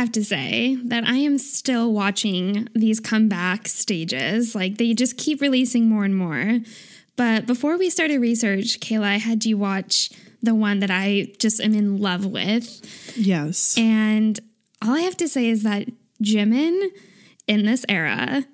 have to say that I am still watching these comeback stages. Like they just keep releasing more and more. But before we started research, Kayla, I had you watch the one that I just am in love with. Yes. And all I have to say is that Jimin in this era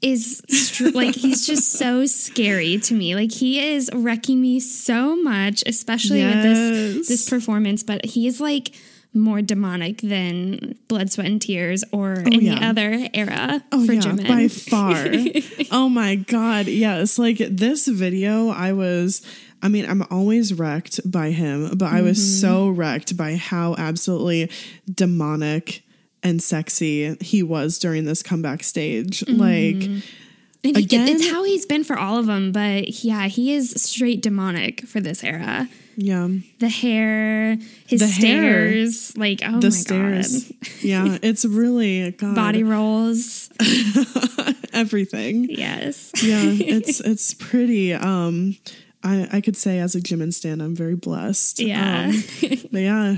is str- like he's just so scary to me. Like he is wrecking me so much, especially with this this performance. But he's like more demonic than Blood, Sweat, and Tears or any yeah. other era Oh for yeah, Jimin. by far. oh my god, yes. Like this video, I was. I mean, I'm always wrecked by him, but I was Mm-hmm. so wrecked by how absolutely demonic and sexy he was during this comeback stage. Mm-hmm. Like, And he, Again- it's how he's been for all of them. But yeah, he is straight demonic for this era. Yeah, The hair, his The hair. stairs, like oh the my stairs. god, yeah, it's really God, body rolls. everything. Yes. yeah it's it's pretty um i i could say as a Jimin stan i'm very blessed Yeah. Um, but yeah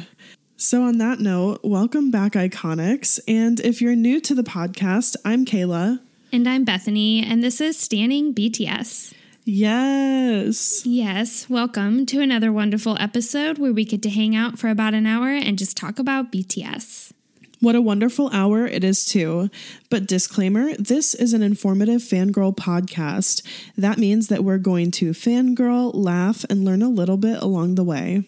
so on that note welcome back iconics and if you're new to the podcast i'm kayla And I'm Bethany, and this is Standing BTS. Yes Yes, welcome to another wonderful episode where we get to hang out for about an hour and just talk about BTS. what a wonderful hour it is too but disclaimer this is an informative fangirl podcast that means that we're going to fangirl laugh and learn a little bit along the way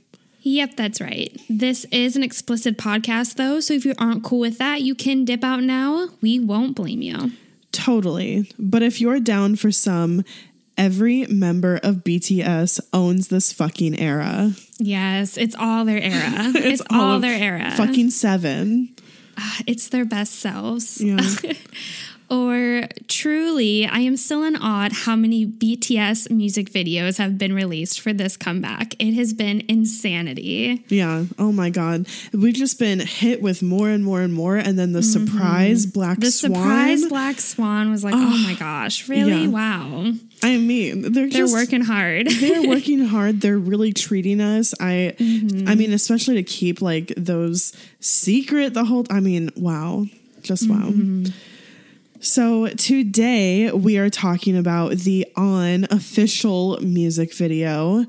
Yep, that's right. This is an explicit podcast, though, so if you aren't cool with that, you can dip out now. We won't blame you. Totally. But if you're down for some, every member of BTS owns this fucking era. Yes, it's all their era. it's, all, of their era. Fucking seven. it's their best selves. Yeah. Or truly, I am still in awe at how many BTS music videos have been released for this comeback. It has been insanity. yeah. Oh my God. We've just been hit with more and more and more. And then the surprise Black Mm-hmm. The Swan. surprise Black Swan was like, oh, my gosh, really? yeah. Wow. I mean, they're, They're just, working hard. they're working hard. They're really treating us. I Mm-hmm. I mean, especially to keep like those secret the whole I mean, wow. Just wow. Mm-hmm. So today we are talking about the on official music video.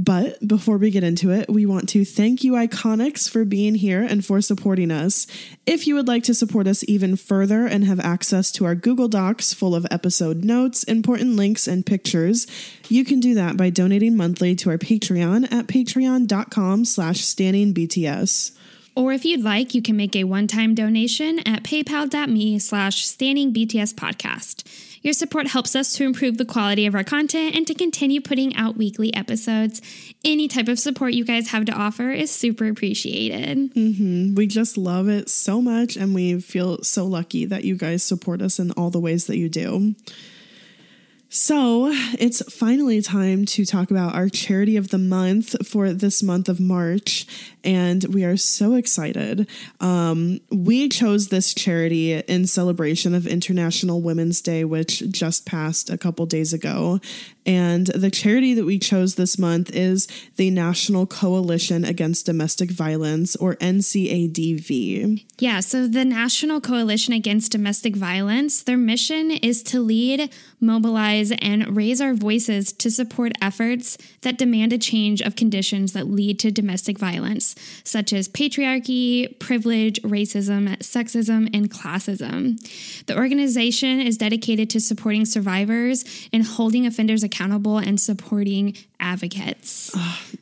But before we get into it, we want to thank you, Iconics, for being here and for supporting us. If you would like to support us even further and have access to our Google Docs full of episode notes, important links, and pictures, you can do that by donating monthly to our Patreon at patreon.com slash standingbts. Or if you'd like, you can make a one-time donation at paypal.me slash standing BTS podcast. Your support helps us to improve the quality of our content and to continue putting out weekly episodes. Any type of support you guys have to offer is super appreciated. Mm-hmm. We just love it so much, and we feel so lucky that you guys support us in all the ways that you do. So, it's finally time to talk about our charity of the month for this month of March, and we are so excited. Um, we chose this charity in celebration of International Women's Day, which just passed a couple days ago. And the charity that we chose this month is the National Coalition Against Domestic Violence, or NCADV. Yeah, so the National Coalition Against Domestic Violence, their mission is to lead, mobilize, and raise our voices to support efforts that demand a change of conditions that lead to domestic violence, such as patriarchy, privilege, racism, sexism, and classism. The organization is dedicated to supporting survivors and holding offenders accountable and supporting advocates.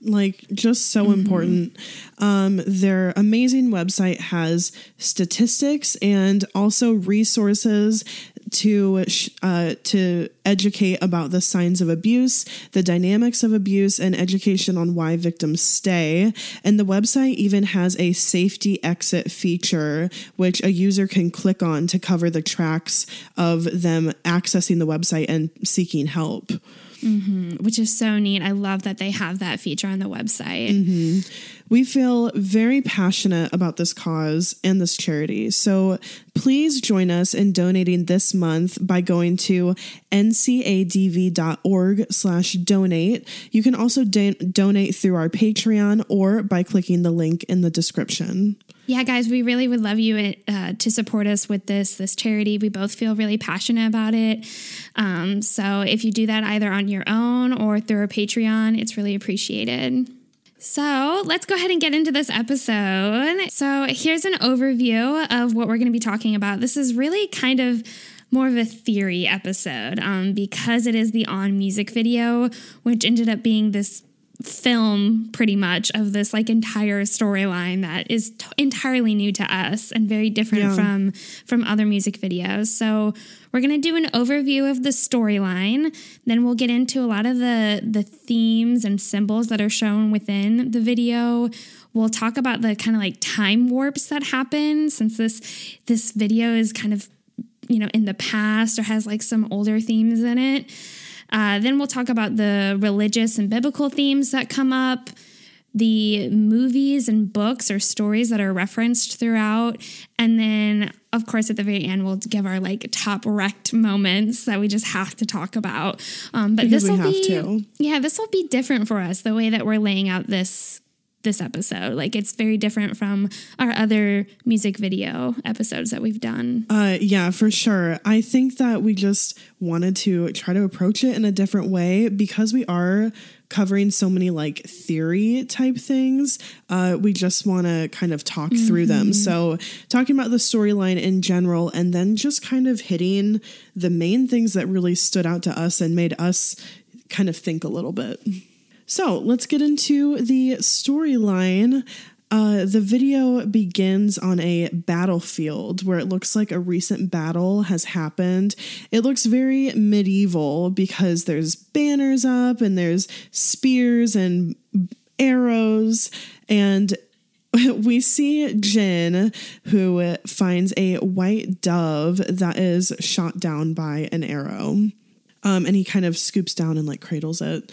like just so important. Um, their amazing website has statistics and also resources to uh, to educate about the signs of abuse, the dynamics of abuse, and education on why victims stay. And the website even has a safety exit feature, which a user can click on to cover the tracks of them accessing the website and seeking help. Mm-hmm, which is so neat. I love that they have that feature on the website. Mm-hmm. We feel very passionate about this cause and this charity. So please join us in donating this month by going to ncadv.org slash donate. You can also donate through our Patreon or by clicking the link in the description. Yeah, guys, we really would love you uh, to support us with this this charity. We both feel really passionate about it. Um, so if you do that either on your own or through a Patreon, it's really appreciated. So let's go ahead and get into this episode. So here's an overview of what we're going to be talking about. This is really kind of more of a theory episode um, because it is the on music video, which ended up being this film pretty much of this like entire storyline that is t- entirely new to us and very different yeah. from from other music videos. So we're going to do an overview of the storyline. Then we'll get into a lot of the the themes and symbols that are shown within the video. We'll talk about the kind of like time warps that happen since this this video is kind of you know in the past or has like some older themes in it uh, then we'll talk about the religious and biblical themes that come up, the movies and books or stories that are referenced throughout. And then, of course, at the very end, we'll give our like top wrecked moments that we just have to talk about. Um, but this will be, to. yeah, this will be different for us the way that we're laying out this this episode. Like it's very different from our other music video episodes that we've done. Uh yeah, for sure. I think that we just wanted to try to approach it in a different way because we are covering so many like theory type things. Uh we just want to kind of talk mm-hmm. through them. So talking about the storyline in general and then just kind of hitting the main things that really stood out to us and made us kind of think a little bit. So let's get into the storyline. Uh, the video begins on a battlefield where it looks like a recent battle has happened. It looks very medieval because there's banners up and there's spears and arrows. And we see Jin, who finds a white dove that is shot down by an arrow. Um, and he kind of scoops down and like cradles it.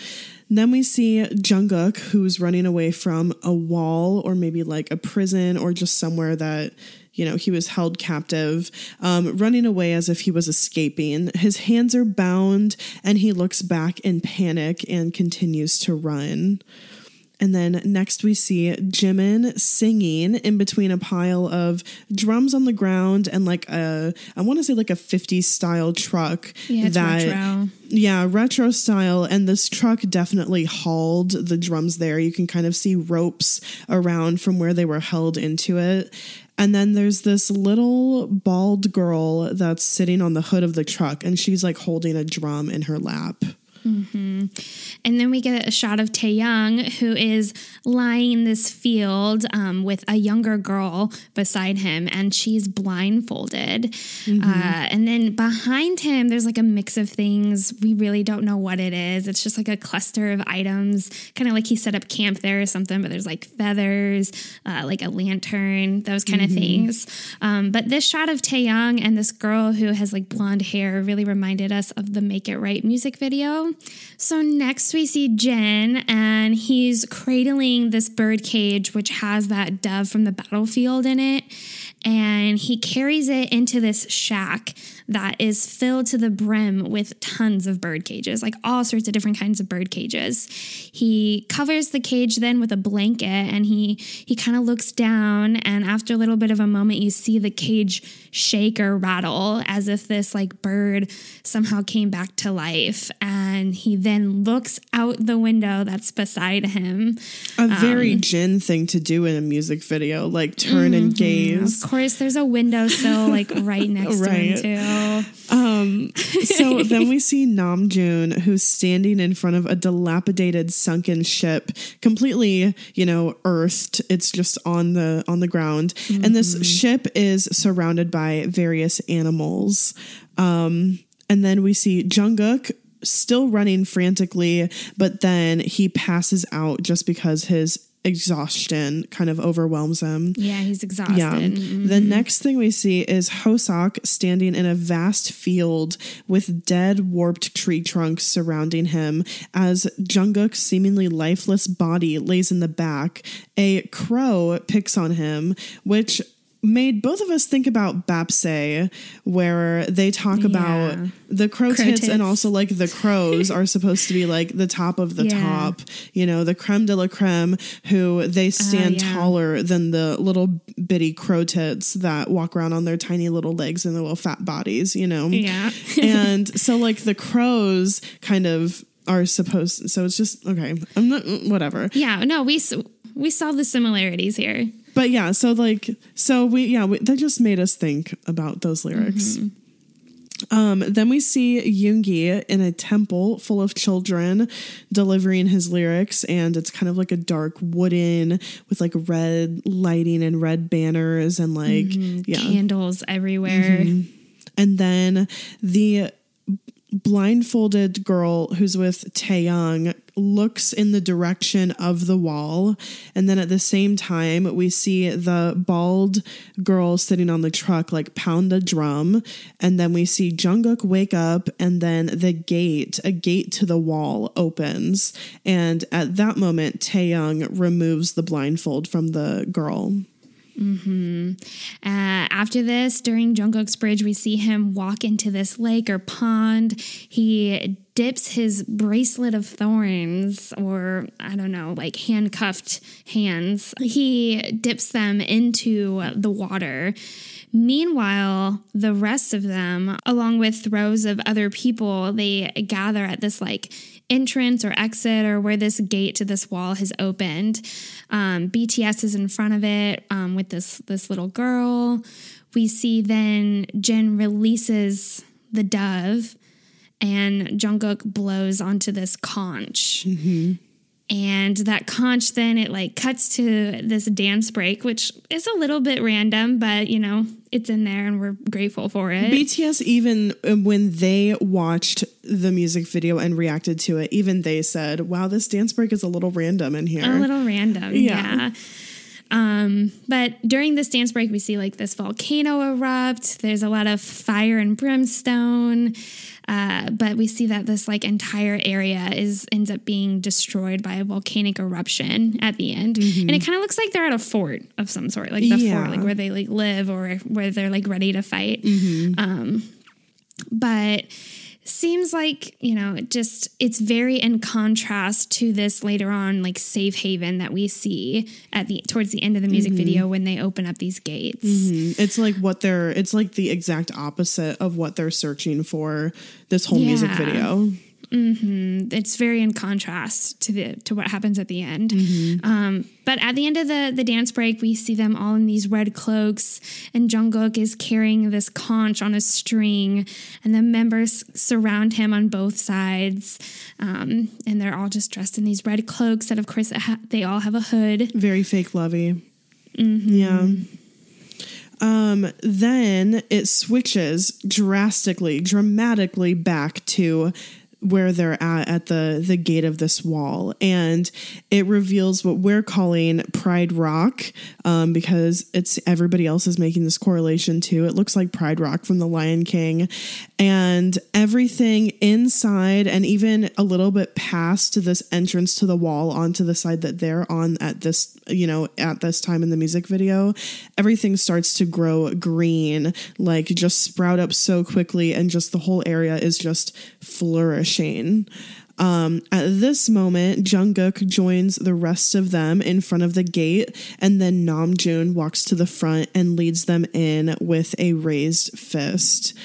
Then we see Jungkook, who's running away from a wall or maybe like a prison or just somewhere that you know he was held captive um, running away as if he was escaping. His hands are bound and he looks back in panic and continues to run and then next we see Jimin singing in between a pile of drums on the ground and like a I want to say like a 50s style truck. Yeah, that retro. Yeah, retro style. And this truck definitely hauled the drums there. You can kind of see ropes around from where they were held into it. And then there's this little bald girl that's sitting on the hood of the truck and she's like holding a drum in her lap. Mm-hmm. And then we get a shot of Taehyung, who is lying in this field um, with a younger girl beside him, and she's blindfolded. Mm-hmm. Uh, and then behind him, there's like a mix of things. We really don't know what it is. It's just like a cluster of items, kind of like he set up camp there or something, but there's like feathers, uh, like a lantern, those kind mm-hmm. of things. Um, but this shot of Taehyung and this girl who has like blonde hair really reminded us of the Make It Right music video. So next we see Jin, and he's cradling this bird cage, which has that dove from the battlefield in it. and he carries it into this shack that is filled to the brim with tons of bird cages, like all sorts of different kinds of bird cages. He covers the cage then with a blanket and he he kind of looks down and after a little bit of a moment you see the cage shake or rattle as if this like bird somehow came back to life and he then looks out the window that's beside him. A very um, Jin thing to do in a music video, like turn and mm-hmm. gaze. Of course there's a windowsill like right next Right. to him too. Um, so then we see Namjoon, who's standing in front of a dilapidated sunken ship, completely, you know, earthed. It's just on the on the ground, and this mm-hmm. ship is surrounded by various animals. Um, and then we see Jungkook still running frantically, but then he passes out just because his exhaustion kind of overwhelms him. Yeah, he's exhausted. Yeah. The next thing we see is Hoseok standing in a vast field with dead, warped tree trunks surrounding him as Jungkook's seemingly lifeless body lays in the back. A crow picks on him, which made both of us think about Baepsae, where they talk about the crow, Crow tits, tits. and also like the crows are supposed to be like the top of the Yeah. top, you know, the creme de la creme, who they uh, stand yeah. taller than the little bitty crow tits that walk around on their tiny little legs and their little fat bodies, you know? Yeah. and so like the crows kind of are supposed so it's just okay i'm not whatever Yeah, no, we we saw the similarities here. But yeah so like so we yeah we, that just made us think about those lyrics mm-hmm. um, then we see Yoongi in a temple full of children delivering his lyrics, and it's kind of like a dark wooden with like red lighting and red banners and like mm-hmm. yeah. Candles everywhere. Mm-hmm. And then the blindfolded girl who's with Taehyung looks in the direction of the wall. And then at the same time, we see the bald girl sitting on the truck like pound a drum. And then we see Jungkook wake up, and then the gate, a gate to the wall, opens. And at that moment, Taehyung removes the blindfold from the girl. Uh, after this, during Jungkook's bridge, we see him walk into this lake or pond. He dips his bracelet of thorns, or I don't know, like handcuffed hands. He dips them into the water. Meanwhile, the rest of them, along with rows of other people, they gather at this like entrance or exit or where this gate to this wall has opened. Um, BTS is in front of it um, with this this little girl. We see then Jin releases the dove, and Jungkook blows onto this conch. And that conch then it like cuts to this dance break, which is a little bit random, but you know, it's in there and we're grateful for it. BTS, even uh, when they watched the music video and reacted to it, even they said, wow, this dance break is a little random in here. a little random Yeah. yeah. um but during this dance break we see like this volcano erupt there's a lot of fire and brimstone uh, but we see that this like entire area is ends up being destroyed by a volcanic eruption at the end and it kind of looks like they're at a fort of some sort like the Mm-hmm. Yeah. fort like where they like live or where they're like ready to fight Mm-hmm. um but seems like you know it just it's very in contrast to this later on like safe haven that we see at the towards the end of the music Mm-hmm. video when they open up these gates It's like what they're, it's like the exact opposite of what they're searching for this whole music Yeah. Video. it's very in contrast to the to what happens at the end Mm-hmm. um, but at the end of the the dance break we see them all in these red cloaks and jungkook is carrying this conch on a string and the members surround him on both sides um, and they're all just dressed in these red cloaks that of course ha- they all have a hood Very fake lovey. Yeah. Um, then it switches drastically, dramatically back to where they're at at the the gate of this wall. And it reveals what we're calling pride rock um, because it's everybody else is making this correlation too. It looks like pride rock from the lion king and everything inside and even a little bit past this entrance to the wall onto the side that they're on at this you know at this time in the music video everything starts to grow green like just sprout up so quickly and just the whole area is just flourishing um, at this moment, Jungkook joins the rest of them in front of the gate, and then Namjoon walks to the front and leads them in with a raised fist.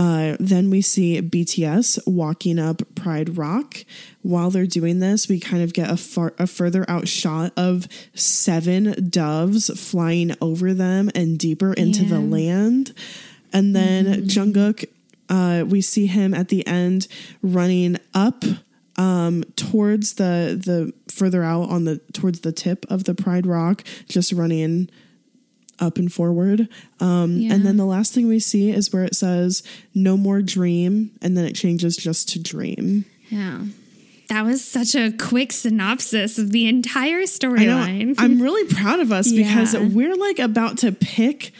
Uh, then we see BTS walking up Pride Rock. While they're doing this, we kind of get a, far, a further out shot of seven doves flying over them and deeper into the land. And then mm-hmm. Jungkook, uh, we see him at the end running up um, towards the the further out on the towards the tip of the Pride Rock, just running up and forward. Um, yeah. And then the last thing we see is where it says "No more dream," and then it changes just to "dream." Yeah. That was such a quick synopsis of the entire storyline. I'm really proud of us yeah. because we're like about to pick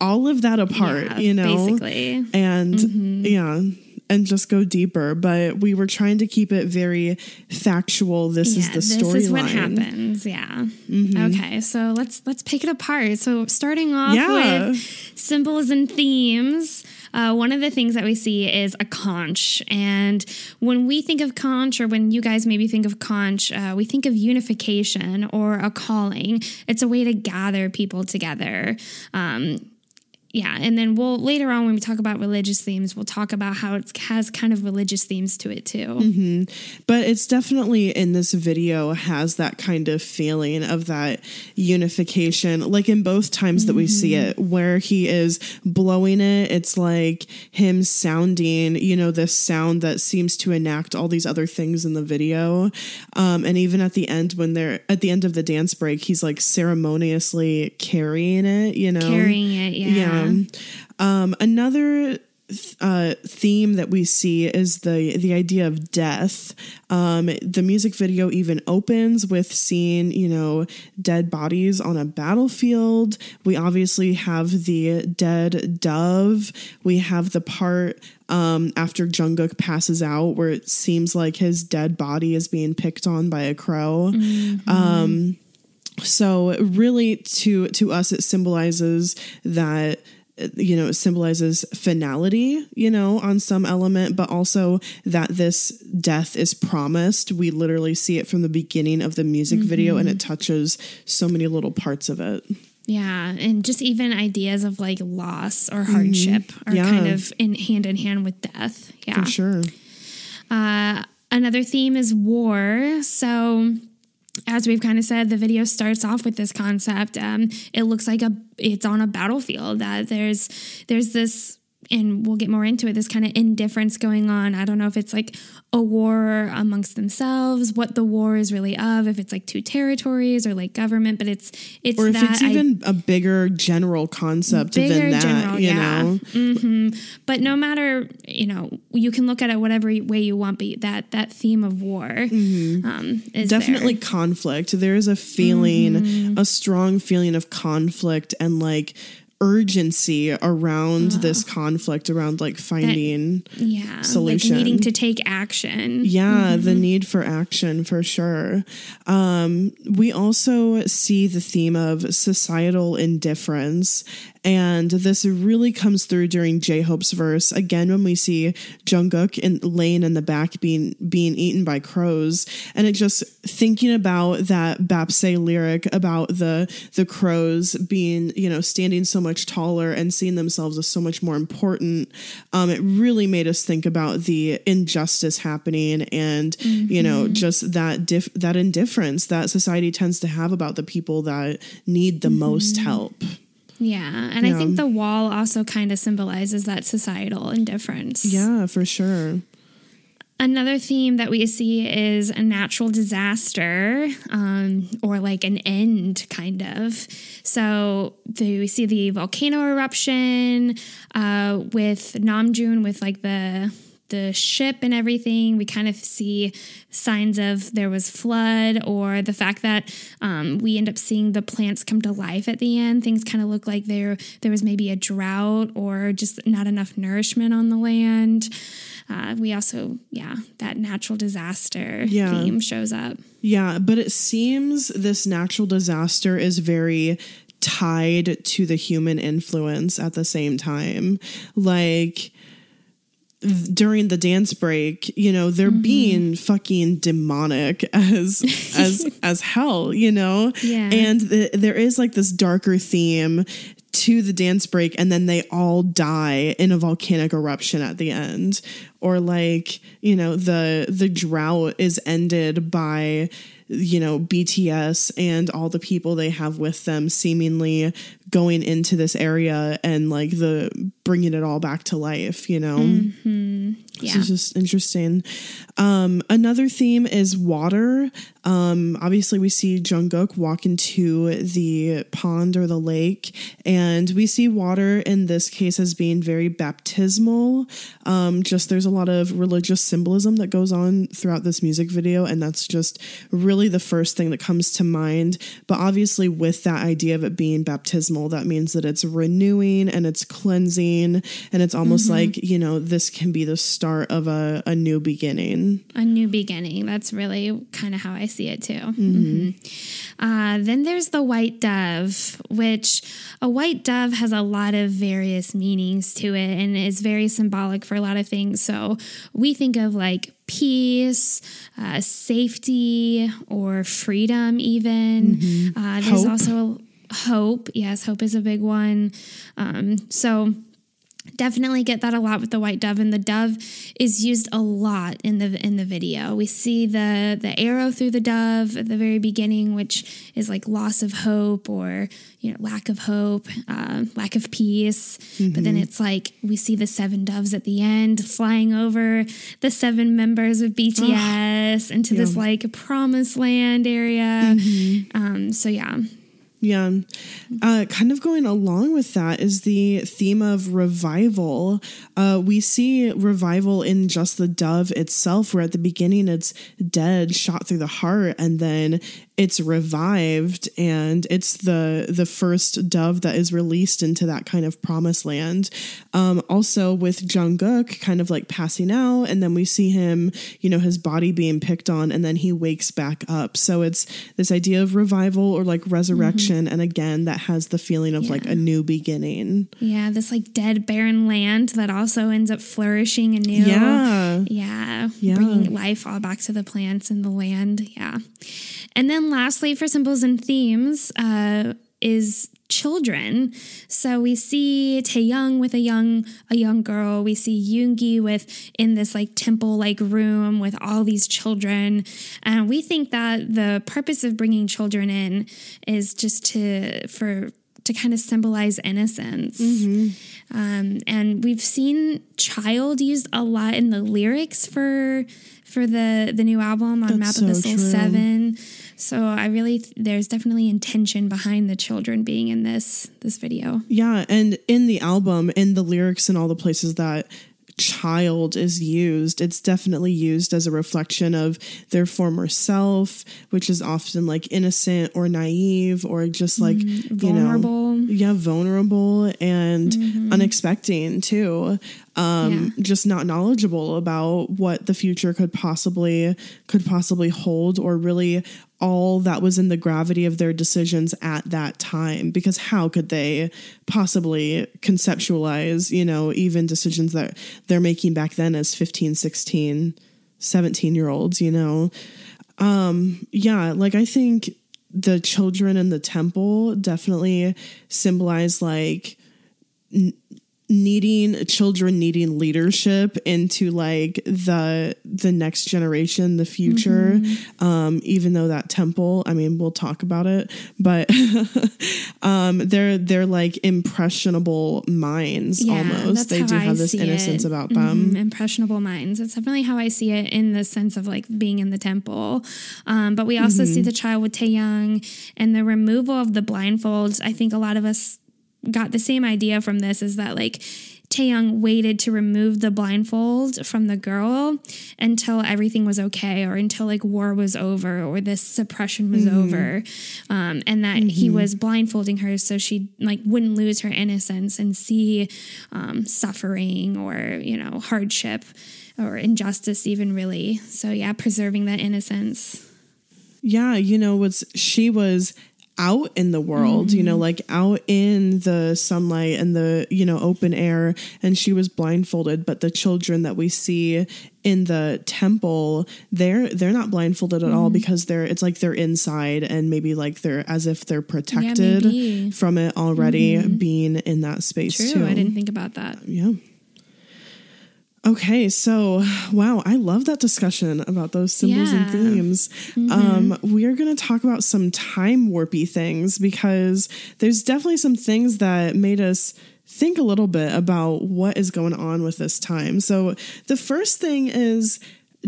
all of that apart, yeah, you know, basically. And mm-hmm. yeah, and just go deeper. But we were trying to keep it very factual. This yeah, is the storyline. This is what happens. Yeah. Mm-hmm. Okay. So let's let's pick it apart. So starting off yeah. with symbols and themes. Uh, one of the things that we see is a conch. And when we think of conch, or when you guys maybe think of conch, uh, we think of unification or a calling. It's a way to gather people together. Um, yeah, and then we'll later on when we talk about religious themes, we'll talk about how it has kind of religious themes to it too. Mm-hmm. But it's definitely in this video has that kind of feeling of that unification, like in both times mm-hmm. that we see mm-hmm. it, where he is blowing it. It's like him sounding, you know, this sound that seems to enact all these other things in the video. Um, and even at the end, when they're at the end of the dance break, he's like ceremoniously carrying it, you know, carrying it, yeah. yeah um, another uh, theme that we see is the the idea of death. Um, the music video even opens with seeing you know dead bodies on a battlefield. We obviously have the dead dove. We have the part um, after Jungkook passes out where it seems like his dead body is being picked on by a crow. Mm-hmm. Um, so really, to to us, it symbolizes that you know, it symbolizes finality, you know, on some element, but also that this death is promised. We literally see it from the beginning of the music mm-hmm. video and it touches so many little parts of it. Yeah, and just even ideas of like loss or hardship mm-hmm. are yeah. kind of in hand in hand with death. Yeah. For sure. Uh, another theme is war. So as we've kind of said, the video starts off with this concept. Um, it looks like a it's on a battlefield. That there's there's this and we'll get more into it this kind of indifference going on i don't know if it's like a war amongst themselves what the war is really of if it's like two territories or like government but it's it's or if it's even I, a bigger general concept bigger than that general, you yeah. know mm-hmm. but no matter you know you can look at it whatever way you want but that that theme of war mm-hmm. um, is definitely there. conflict there is a feeling mm-hmm. a strong feeling of conflict and like urgency around this conflict around like finding that, yeah solution. like needing to take action. Yeah mm-hmm. the need for action for sure. Um we also see the theme of societal indifference and this really comes through during J Hope's verse. Again, when we see Jungkook and laying in the back being being eaten by crows. And it just thinking about that Baepsae lyric about the the crows being, you know, standing so much taller and seeing themselves as so much more important. Um, it really made us think about the injustice happening and, mm-hmm. you know, mm-hmm. just that dif- that indifference that society tends to have about the people that need the mm-hmm. most help. Yeah. And yeah. I think the wall also kind of symbolizes that societal indifference. Yeah, for sure. Another theme that we see is a natural disaster um, or like an end, kind of. So the, we see the volcano eruption uh, with Namjoon with like the the ship and everything, we kind of see signs of there was flood or the fact that um, we end up seeing the plants come to life at the end. Things kind of look like there there was maybe a drought or just not enough nourishment on the land. Uh, we also, yeah, that natural disaster Yeah. theme shows up. Yeah, but it seems this natural disaster is very tied to the human influence at the same time. Like during the dance break, you know, they're mm-hmm. being fucking demonic as as as hell, you know? Yeah. And the, there is like this darker theme to the dance break and then they all die in a volcanic eruption at the end or like you know the the drought is ended by you know BTS and all the people they have with them seemingly going into this area and like the bringing it all back to life you know mm-hmm. Yeah. this is just interesting. Um, another theme is water. Um, obviously, we see Jungkook walk into the pond or the lake, and we see water in this case as being very baptismal. Um, just there's a lot of religious symbolism that goes on throughout this music video, and that's just really the first thing that comes to mind. But obviously, with that idea of it being baptismal, that means that it's renewing and it's cleansing, and it's almost like, you know, this can be the start of a, a new beginning. a new beginning. That's really kind of how I see it too. Mhm. Uh, then there's the white dove, which a white dove has a lot of various meanings to it and is very symbolic for a lot of things. So we think of like peace, uh, safety, or freedom, even. Uh, there's Hope. also hope. Yes, hope is a big one. Um, so definitely get that a lot with the white dove and the dove is used a lot in the in the video. We see the the arrow through the dove at the very beginning which is like loss of hope or you know lack of hope uh, lack of peace. But then it's like we see the seven doves at the end flying over the seven members of bts into this like promised land area. Um, so yeah Yeah. Uh, kind of going along with that is the theme of revival. Uh, we see revival in just the dove itself, where at the beginning it's dead, shot through the heart, and then it's revived, and it's the the first dove that is released into that kind of promised land. Um, also with Jungkook kind of like passing out, and then we see him, you know, his body being picked on, and then he wakes back up. So it's this idea of revival or like resurrection, and again, that has the feeling of like a new beginning. Yeah, this like dead barren land that also ends up flourishing anew. Yeah. Yeah. Yeah. Bringing life all back to the plants and the land. Yeah. And then lastly, for symbols and themes, uh, is children. So we see Taehyung with a young a young girl. We see Yoongi with in this like temple like room with all these children, and we think that the purpose of bringing children in is just to for to kind of symbolize innocence. Um, and we've seen child used a lot in the lyrics for for the the new album on Map That's of the Soul true. Seven. So I really there's definitely intention behind the children being in this this video. Yeah, and in the album, in the lyrics and all the places that child is used, it's definitely used as a reflection of their former self, which is often like innocent or naive or just like you know, vulnerable. yeah, vulnerable and unexpecting too. Um, just not knowledgeable about what the future could possibly could possibly hold or really all that was in the gravity of their decisions at that time? Because how could they possibly conceptualize you know even decisions that they're making back then as 15 16 17 year olds you know? Um yeah like i think the children in the temple definitely symbolize like needing children needing leadership into like the the next generation the future um even though that temple i mean we'll talk about it but um they're they're like impressionable minds Yeah, almost they do I have this innocence it. about them Mhm, impressionable minds. It's definitely how I see it in the sense of like being in the temple. Um, but we also Mm-hmm. see the child with Taehyung and the removal of the blindfolds. I think a lot of us got the same idea from this is that like Taehyung waited to remove the blindfold from the girl until everything was okay or until like war was over or this suppression was over. Um, and that he was blindfolding her so she like wouldn't lose her innocence and see um, suffering or, you know, hardship or injustice even really. So yeah, preserving that innocence. yeah, you know, was she was out in the world, you know, mm-hmm. like out in the sunlight and the, you know, open air and she was blindfolded, but the children that we see in the temple, they're they're not blindfolded at all mm-hmm. because they're it's like they're inside and maybe like they're as if they're protected maybe. from it already mm-hmm. being in that space True, too. I didn't think about that. Yeah. Okay, so wow, I love that discussion about those symbols and Yeah. themes. Um, we are going to talk about some time warpy things because there's definitely some things that made us think a little bit about what is going on with this time. So the first thing is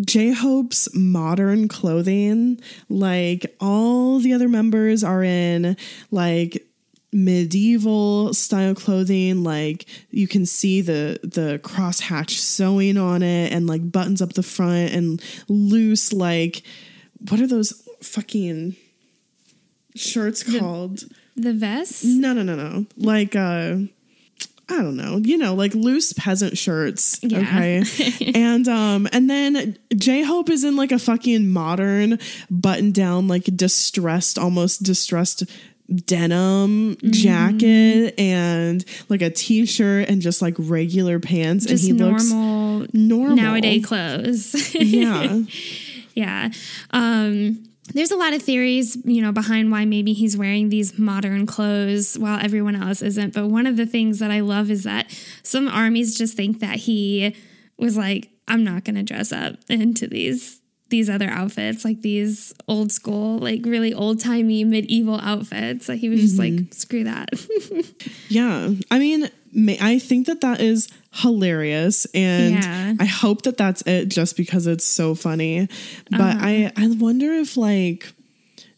J Hope's modern clothing. Like all the other members are in like medieval style clothing like you can see the the crosshatch sewing on it and like buttons up the front and loose like what are those fucking shirts called The vest? no no no no like uh I don't know, you know, like loose peasant shirts. Yeah. Okay. and um and then J Hope is in like a fucking modern button down, like distressed, almost distressed denim Mm-hmm. jacket and like a t-shirt and just like regular pants Just and he looks normal, normal nowadays clothes. yeah yeah. Um, there's a lot of theories, you know, behind why maybe he's wearing these modern clothes while everyone else isn't. But one of the things that I love is that some armies just think that he was like, I'm not going to dress up into these these other outfits, like these old school, like really old timey medieval outfits. Like he was just Mm-hmm. like, screw that. Yeah. I mean, I think that that is hilarious and Yeah. I hope that that's it just because it's so funny. But Uh-huh. I I wonder if like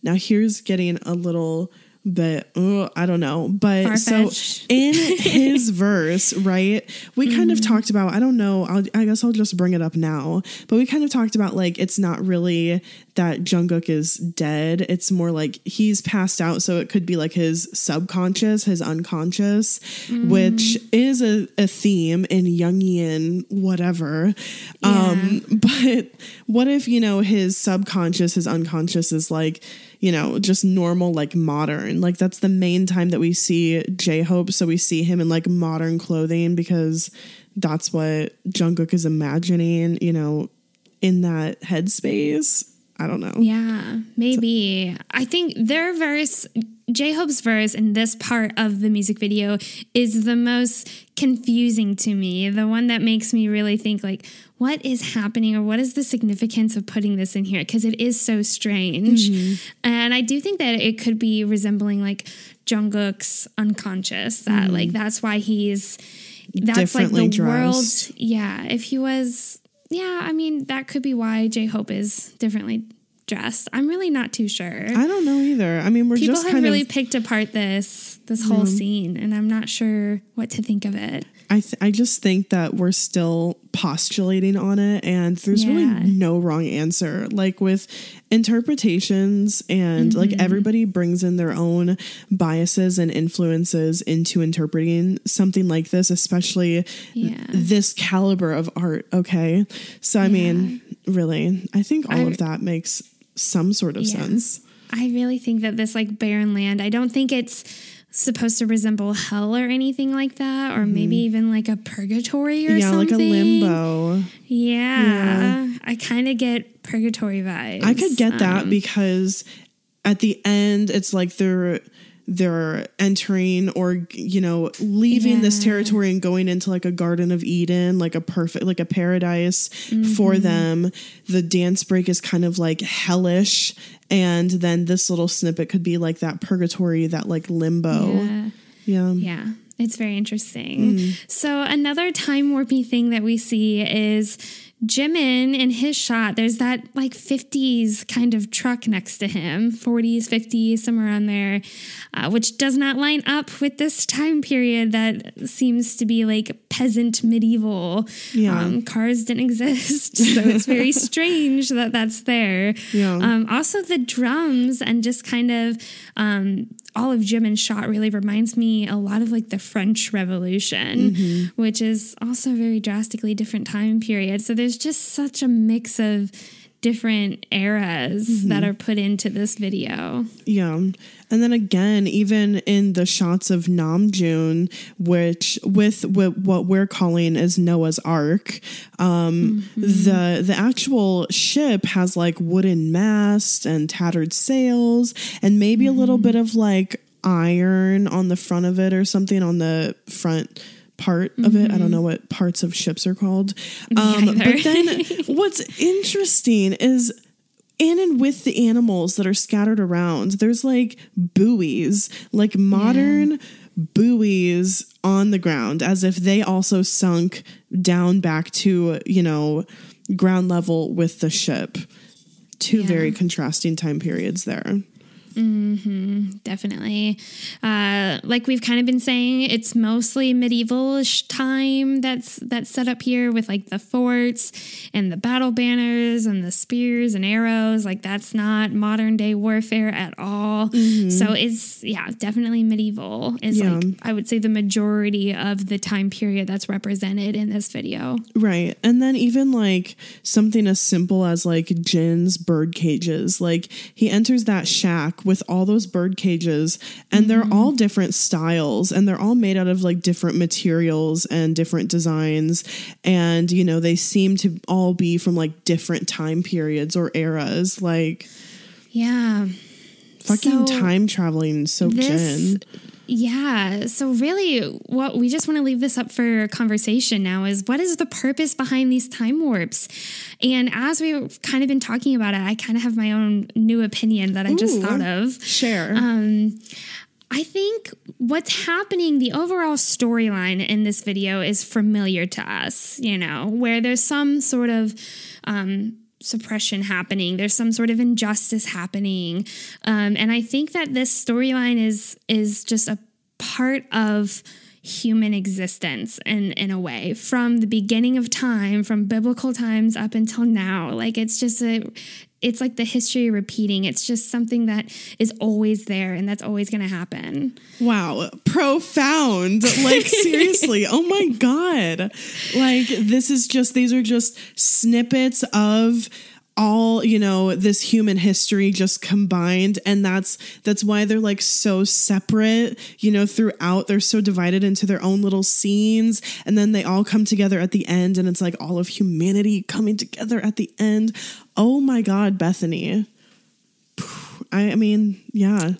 now here's getting a little uh, I don't know. But so Far-fetched. in his verse, right? We kind Mm-hmm. of talked about I don't know, I'll, I guess I'll just bring it up now. But we kind of talked about like it's not really that Jungkook is dead. It's more like he's passed out so it could be like his subconscious, his unconscious, which is a, a theme in Jungian whatever. Um but what if, you know, his subconscious, his unconscious is like, you know, just normal, like modern. Like that's the main time that we see J Hope. So we see him in like modern clothing because that's what Jungkook is imagining, you know, in that headspace. I don't know. Yeah, maybe. I think their verse, J Hope's verse in this part of the music video is the most confusing to me. The one that makes me really think, like, what is happening or what is the significance of putting this in here? Because it is so strange. Mm-hmm. And I do think that it could be resembling like Jungkook's unconscious, that like mm-hmm. that's why he's that's like the world. Yeah. If he was yeah, I mean, that could be why J Hope is differently dressed. I'm really not too sure. I don't know either. I mean, we're People just have really of. picked apart this this whole mm-hmm. scene, and I'm not sure what to think of it. I th- I just think that we're still postulating on it, and there's Yeah. really no wrong answer. Like with interpretations, and like Mm-hmm. everybody brings in their own biases and influences into interpreting something like this, especially Yeah. this caliber of art. Okay, so I mean, really, I think all I- of that makes some sort of Yeah. sense. I really think that this like barren land. I don't think it's supposed to resemble hell or anything like that, or maybe even like a purgatory or Mm-hmm. Yeah, like a limbo. Yeah, I kind of get purgatory vibes. I could get that Um, because at the end it's like they're they're entering or you know leaving this territory and going into like a garden of eden like a perfect like a paradise for Mm-hmm. them the dance break is kind of like hellish and then this little snippet could be like that purgatory that like limbo Yeah. yeah, Yeah, it's very interesting. Mm. So, another time warpy thing that we see is Jimin in his shot, there's that like 50s kind of truck next to him, 40s, 50s, somewhere around there, uh, which does not line up with this time period that seems to be like peasant medieval. Yeah. Um, cars didn't exist, so it's very strange that that's there. Yeah. Um, also, the drums and just kind of um, all of Jimin shot really reminds me a lot of like the French Revolution, mm-hmm. which is also a very drastically different time period. So there's just such a mix of different eras that mm-hmm. are put into this video. Yeah. And then again, even in the shots of Namjoon, which with, with what we're calling is Noah's Ark, um, mm-hmm. the the actual ship has like wooden masts and tattered sails, and maybe a little mm-hmm. bit of like iron on the front of it or something on the front part of it. I don't know what parts of ships are called. Um, but then what's interesting is in and with the animals that are scattered around, there's like buoys, like modern buoys on the ground, as if they also sunk down back to, you know, ground level with the ship. Two very contrasting time periods there. Definitely. Uh, like we've kind of been saying, it's mostly medieval-ish time that's that's set up here with like the forts and the battle banners and the spears and arrows. Like that's not modern day warfare at all. So it's yeah, definitely medieval is Yeah. like I would say the majority of the time period that's represented in this video. Right. And then even like something as simple as like Jin's bird cages. Like he enters that shack with all those bird cages and they're mm-hmm. all different styles and they're all made out of like different materials and different designs. And, you know, they seem to all be from like different time periods or eras. Like Yeah. fucking So- time traveling. So this Jin. Yeah so really what we just want to leave this up for conversation now is what is the purpose behind these time warps and as we've kind of been talking about it i kind of have my own new opinion that i just Ooh. thought of Share. um, I think what's happening, the overall storyline in this video is familiar to us, you know, where there's some sort of um, suppression happening, there's some sort of injustice happening. Um, and I think that this storyline is is just a part of human existence in in a way from the beginning of time from biblical times up until now like it's just a it's like the history repeating. It's just something that is always there and that's always going to happen. Wow, profound. Like, seriously, oh my God. Like, this is just, these are just snippets of all you know this human history just combined. And that's that's why they're like so separate you know throughout. They're so divided into their own little scenes. And then they all come together at the end and it's like all of humanity coming together at the end oh my god bethany i, I mean yeah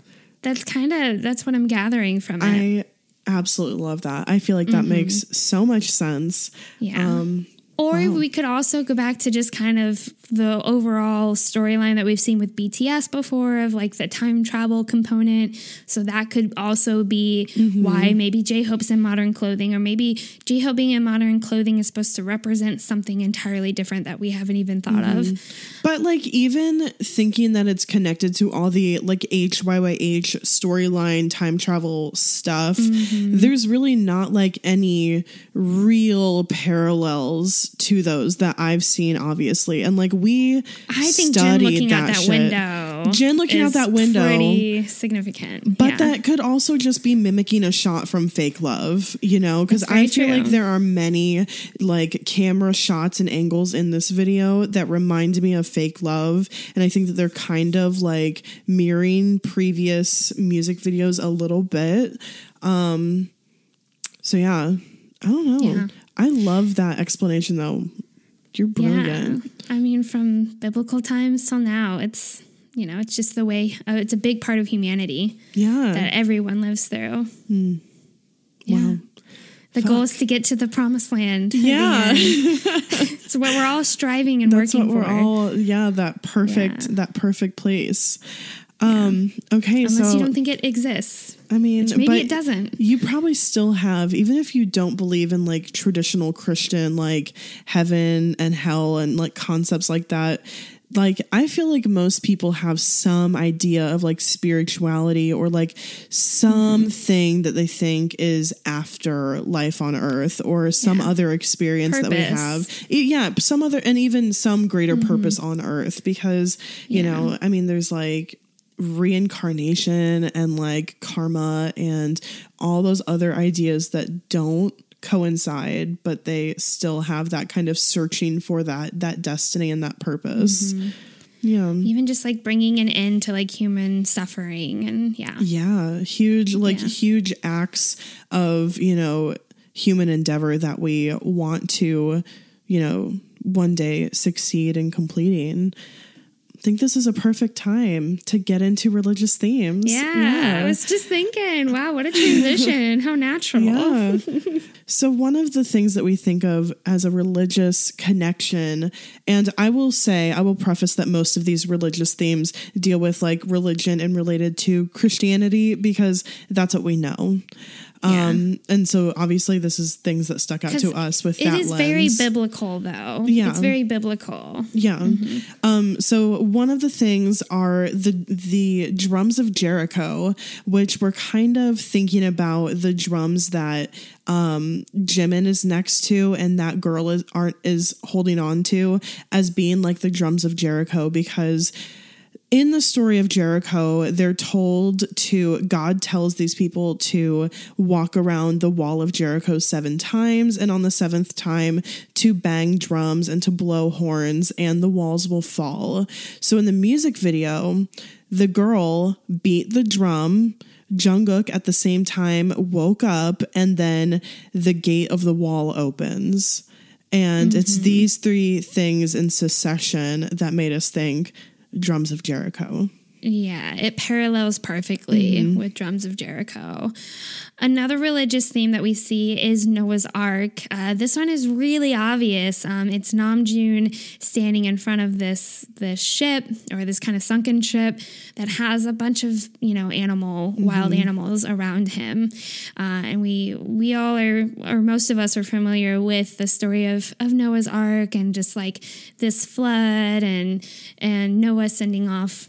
that's kind of that's what i'm gathering from it I absolutely love that. I feel like that makes so much sense. Yeah. Um, Or we could also go back to just kind of the overall storyline that we've seen with BTS before of like the time travel component. So that could also be mm-hmm. why maybe J Hope's in modern clothing, or maybe J Hope being in modern clothing is supposed to represent something entirely different that we haven't even thought of. Mm-hmm. but like even thinking that it's connected to all the like HYYH storyline time travel stuff, mm-hmm. there's really not like any real parallels to those that I've seen, obviously. And like we I think studied looking out that shit. window, Jin looking out that window. pretty significant. But Yeah. that could also just be mimicking a shot from Fake Love, you know, because I feel true. like there are many like camera shots and angles in this video that remind me of Fake Love. And I think that they're kind of like mirroring previous music videos a little bit. Um, so yeah, I don't know. Yeah. I love that explanation though. You're brilliant. Yeah. I mean, from biblical times till now, it's, you know, it's just the way, uh, it's a big part of humanity Yeah. that everyone lives through. Hmm. Yeah. The goal is to get to the promised land. Yeah. it's what we're all striving and That's working what we're all yeah that perfect Yeah. that perfect place Um, okay, Unless so you don't think it exists. I mean, Which maybe it doesn't. You probably still have, even if you don't believe in like traditional Christian, like heaven and hell and like concepts like that. Like, I feel like most people have some idea of like spirituality or like something that they think is after life on earth or some Yeah. other experience that we have. Yeah, some other, and even some greater purpose on earth because, you Yeah. know, I mean, there's like, reincarnation and like karma and all those other ideas that don't coincide but they still have that kind of searching for that that destiny and that purpose. Mm-hmm. Yeah. Even just like bringing an end to like human suffering and yeah. yeah. Huge like Yeah. huge acts of you know human endeavor that we want to you know one day succeed in completing I think this is a perfect time to get into religious themes. Yeah, I was just thinking, wow, what a transition. How natural. Yeah. so, one of the things that we think of as a religious connection, and I will say, I will preface that most of these religious themes deal with like religion and related to Christianity because that's what we know. Um, and so obviously this is things that stuck out to us with It that is lens. very biblical though. Yeah. It's very biblical. Yeah. Um, so one of the things are the the drums of Jericho, which we're kind of thinking about the drums that um Jimin is next to and that girl is aren't is holding on to as being like the drums of Jericho because in the story of Jericho, they're told to, God tells these people to walk around the wall of Jericho seven times, and on the seventh time to bang drums and to blow horns, and the walls will fall. So in the music video, the girl beat the drum. Jungkook at the same time woke up, and then the gate of the wall opens. And it's mm-hmm. these three things in succession that made us think drums of Jericho. Yeah, it parallels perfectly Mm-hmm. with Drums of Jericho. Another religious theme that we see is Noah's Ark. Uh, this one is really obvious. Um, it's Namjoon standing in front of this this ship or this kind of sunken ship that has a bunch of you know animal wild Mm-hmm. animals around him, uh, and we we all are or most of us are familiar with the story of of Noah's Ark and just like this flood and and Noah sending off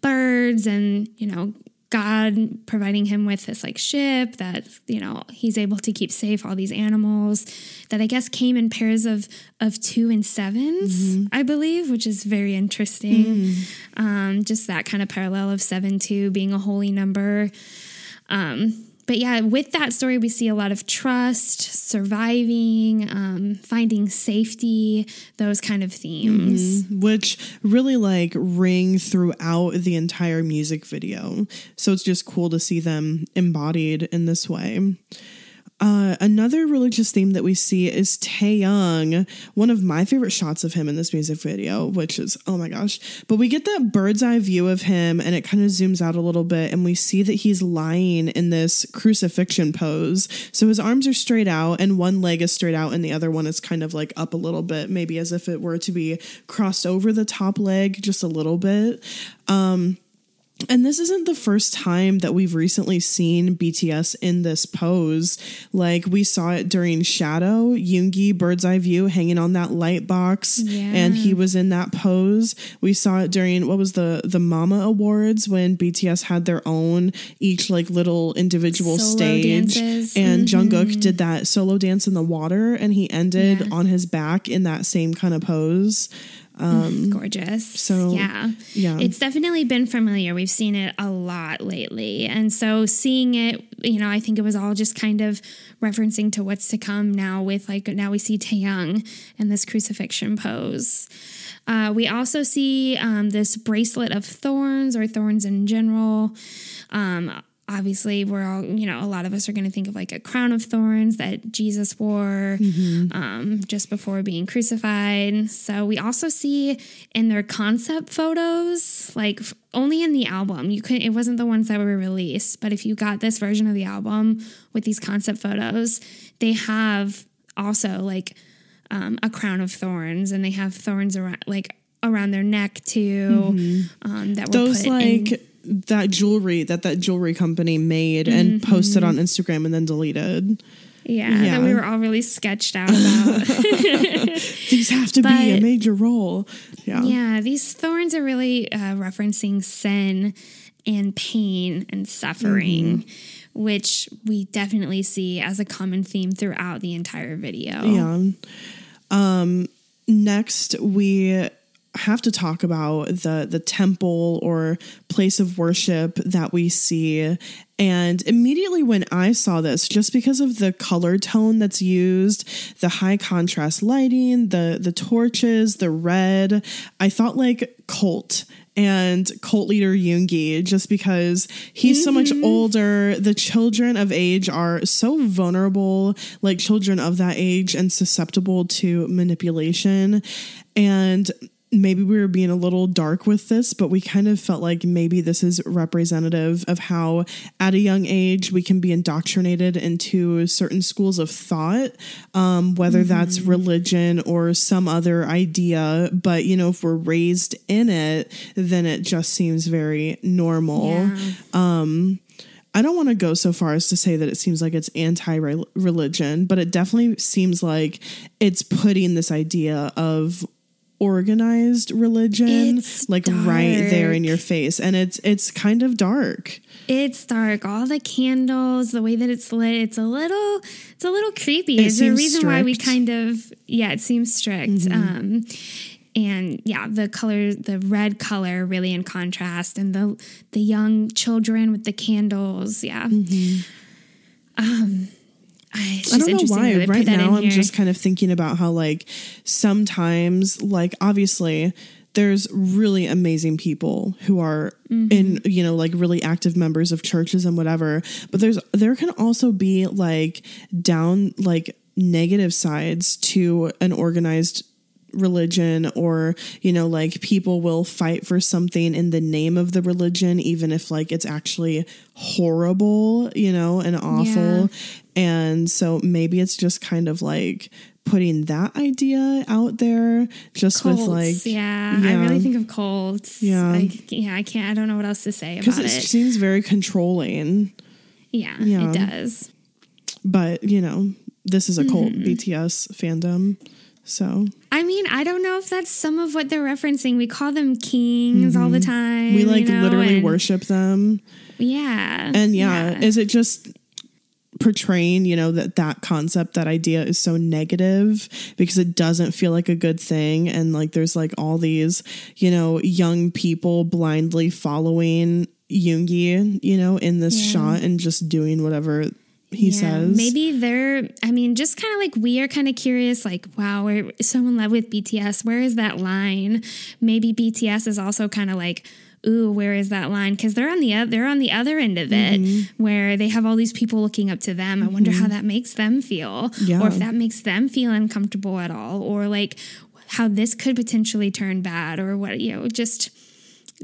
birds and you know god providing him with this like ship that you know he's able to keep safe all these animals that i guess came in pairs of of two and 7s i believe which is very interesting. Um just that kind of parallel of seven two being a holy number. Um but yeah, with that story, we see a lot of trust, surviving, um, finding safety, those kind of themes. which really like ring throughout the entire music video. So it's just cool to see them embodied in this way. Uh, another religious theme that we see is Taehyung, one of my favorite shots of him in this music video, which is oh my gosh. But we get that bird's eye view of him, and it kind of zooms out a little bit, and we see that he's lying in this crucifixion pose. So his arms are straight out, and one leg is straight out, and the other one is kind of like up a little bit, maybe as if it were to be crossed over the top leg just a little bit. And this isn't the first time that we've recently seen BTS in this pose. Like we saw it during Shadow, Yoongi bird's eye view hanging on that light box, Yeah. and he was in that pose. We saw it during what was the the Mama Awards when BTS had their own each like little individual Solo stage, dances. and Jungkook mm-hmm. did that solo dance in the water, and he ended Yeah. on his back in that same kind of pose. gorgeous. so, yeah, yeah. it's definitely been familiar. We've seen it a lot lately, and so seeing it, you know, I think it was all just kind of referencing to what's to come now. With like now we see Taehyung in this crucifixion pose. Uh, we also see um, this bracelet of thorns or thorns in general. Um, obviously, we're all, you know, a lot of us are going to think of like a crown of thorns that Jesus wore um, just before being crucified. So we also see in their concept photos, like f- only in the album, you couldn't it wasn't the ones that were released, but if you got this version of the album with these concept photos, they have also like um, a crown of thorns and they have thorns around like around their neck too. Um, that were Those put like in, that jewelry that that jewelry company made and posted on Instagram and then deleted. yeah, yeah. that we were all really sketched out about. These have to be a major role. Yeah. yeah, these thorns are really uh, referencing sin and pain and suffering. Mm-hmm. Which we definitely see as a common theme throughout the entire video. Yeah. Um, next, we have to talk about the the temple or place of worship that we see and immediately when i saw this just because of the color tone that's used the high contrast lighting the the torches the red i thought like cult and cult leader Yoongi just because he's so much mm-hmm. older. The children of age are so vulnerable, like children of that age, and susceptible to manipulation. And maybe we were being a little dark with this, but we kind of felt like maybe this is representative of how, at a young age, we can be indoctrinated into certain schools of thought, um, whether that's religion or some other idea. But, you know, if we're raised in it, then it just seems very normal. Yeah. I don't want to go so far as to say that it seems like it's anti religion, but it definitely seems like it's putting this idea of organized religion It's like right there in your face and it's it's kind of dark It's dark. All the candles, the way that it's lit, it's a little, it's a little creepy. It Is there a reason why we. Mm-hmm. kind of, yeah, it seems strict. Um, and yeah, the color, the red color, really in contrast, and the the young children with the candles, yeah. Um, I. I don't know why right now I'm here. just kind of thinking about how like sometimes like obviously there's really amazing people who are Mm-hmm. in you know like really active members of churches and whatever but there's there can also be like down like negative sides to an organized religion or you know like people will fight for something in the name of the religion even if like it's actually horrible you know and awful Yeah. and so maybe it's just kind of like putting that idea out there just Colts, with like yeah, I really think of cults Yeah. I, yeah, I can't. I don't know what else to say because about it it. seems very controlling yeah, yeah. it does. but you know this is a cult Mm-hmm. bts fandom so I mean, I don't know if that's some of what they're referencing. We call them kings all the time. Mm-hmm. we like you know, literally and- worship them Yeah, And yeah, is it just portraying, you know, that that concept, that idea is so negative because it doesn't feel like a good thing and like there's like all these, you know, young people blindly following Yoongi, you know, in this shot and just doing whatever he Yeah, says. Maybe they're, I mean, just kind of like we are kind of curious, like, wow, we're so in love with BTS? Where is that line? Maybe BTS is also kind of like, ooh, where is that line? Because they're on the oth- they're on the other end of it, Mm-hmm. where they have all these people looking up to them. I wonder how that makes them feel, Yeah. or if that makes them feel uncomfortable at all, or like how this could potentially turn bad, or what you know, just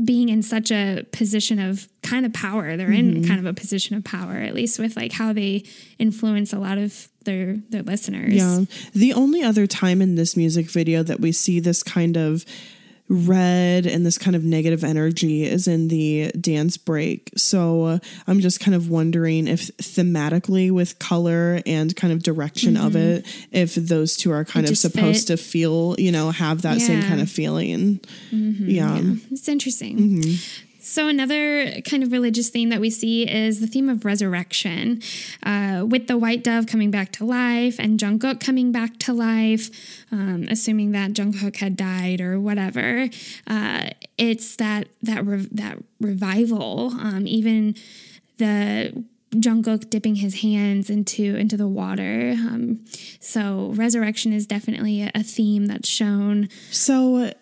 being in such a position of kind of power. They're Mm-hmm. in kind of a position of power, at least with like how they influence a lot of their their listeners. Yeah. The only other time in this music video that we see this kind of red and this kind of negative energy is in the dance break. So uh, I'm just kind of wondering if thematically with color and kind of direction of it, if those two are kind of supposed fit. to feel, you know, have that same kind of feeling. yeah. It's interesting. Mm-hmm. So, another kind of religious theme that we see is the theme of resurrection, uh, with the white dove coming back to life and Jungkook coming back to life, um, assuming that Jungkook had died or whatever. Uh, it's that that re- that revival. Um, even the Jungkook dipping his hands into into the water. Um, so, resurrection is definitely a, theme that's shown. So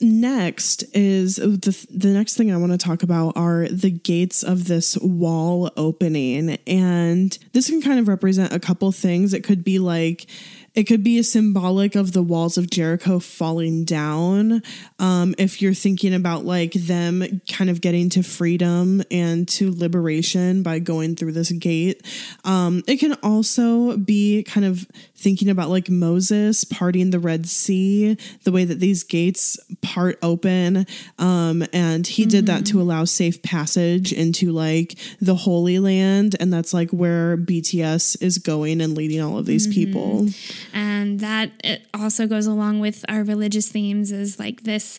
next is the the next thing I want to talk about are the gates of this wall opening and this can kind of represent a couple things it could be like it could be a symbolic of the walls of Jericho falling down. Um, if you're thinking about like them kind of getting to freedom and to liberation by going through this gate, um, it can also be kind of thinking about like Moses parting the Red Sea, the way that these gates part open. Um, and he did that to allow safe passage into like the Holy Land. And that's like where BTS is going and leading all of these people. and that it also goes along with our religious themes is like this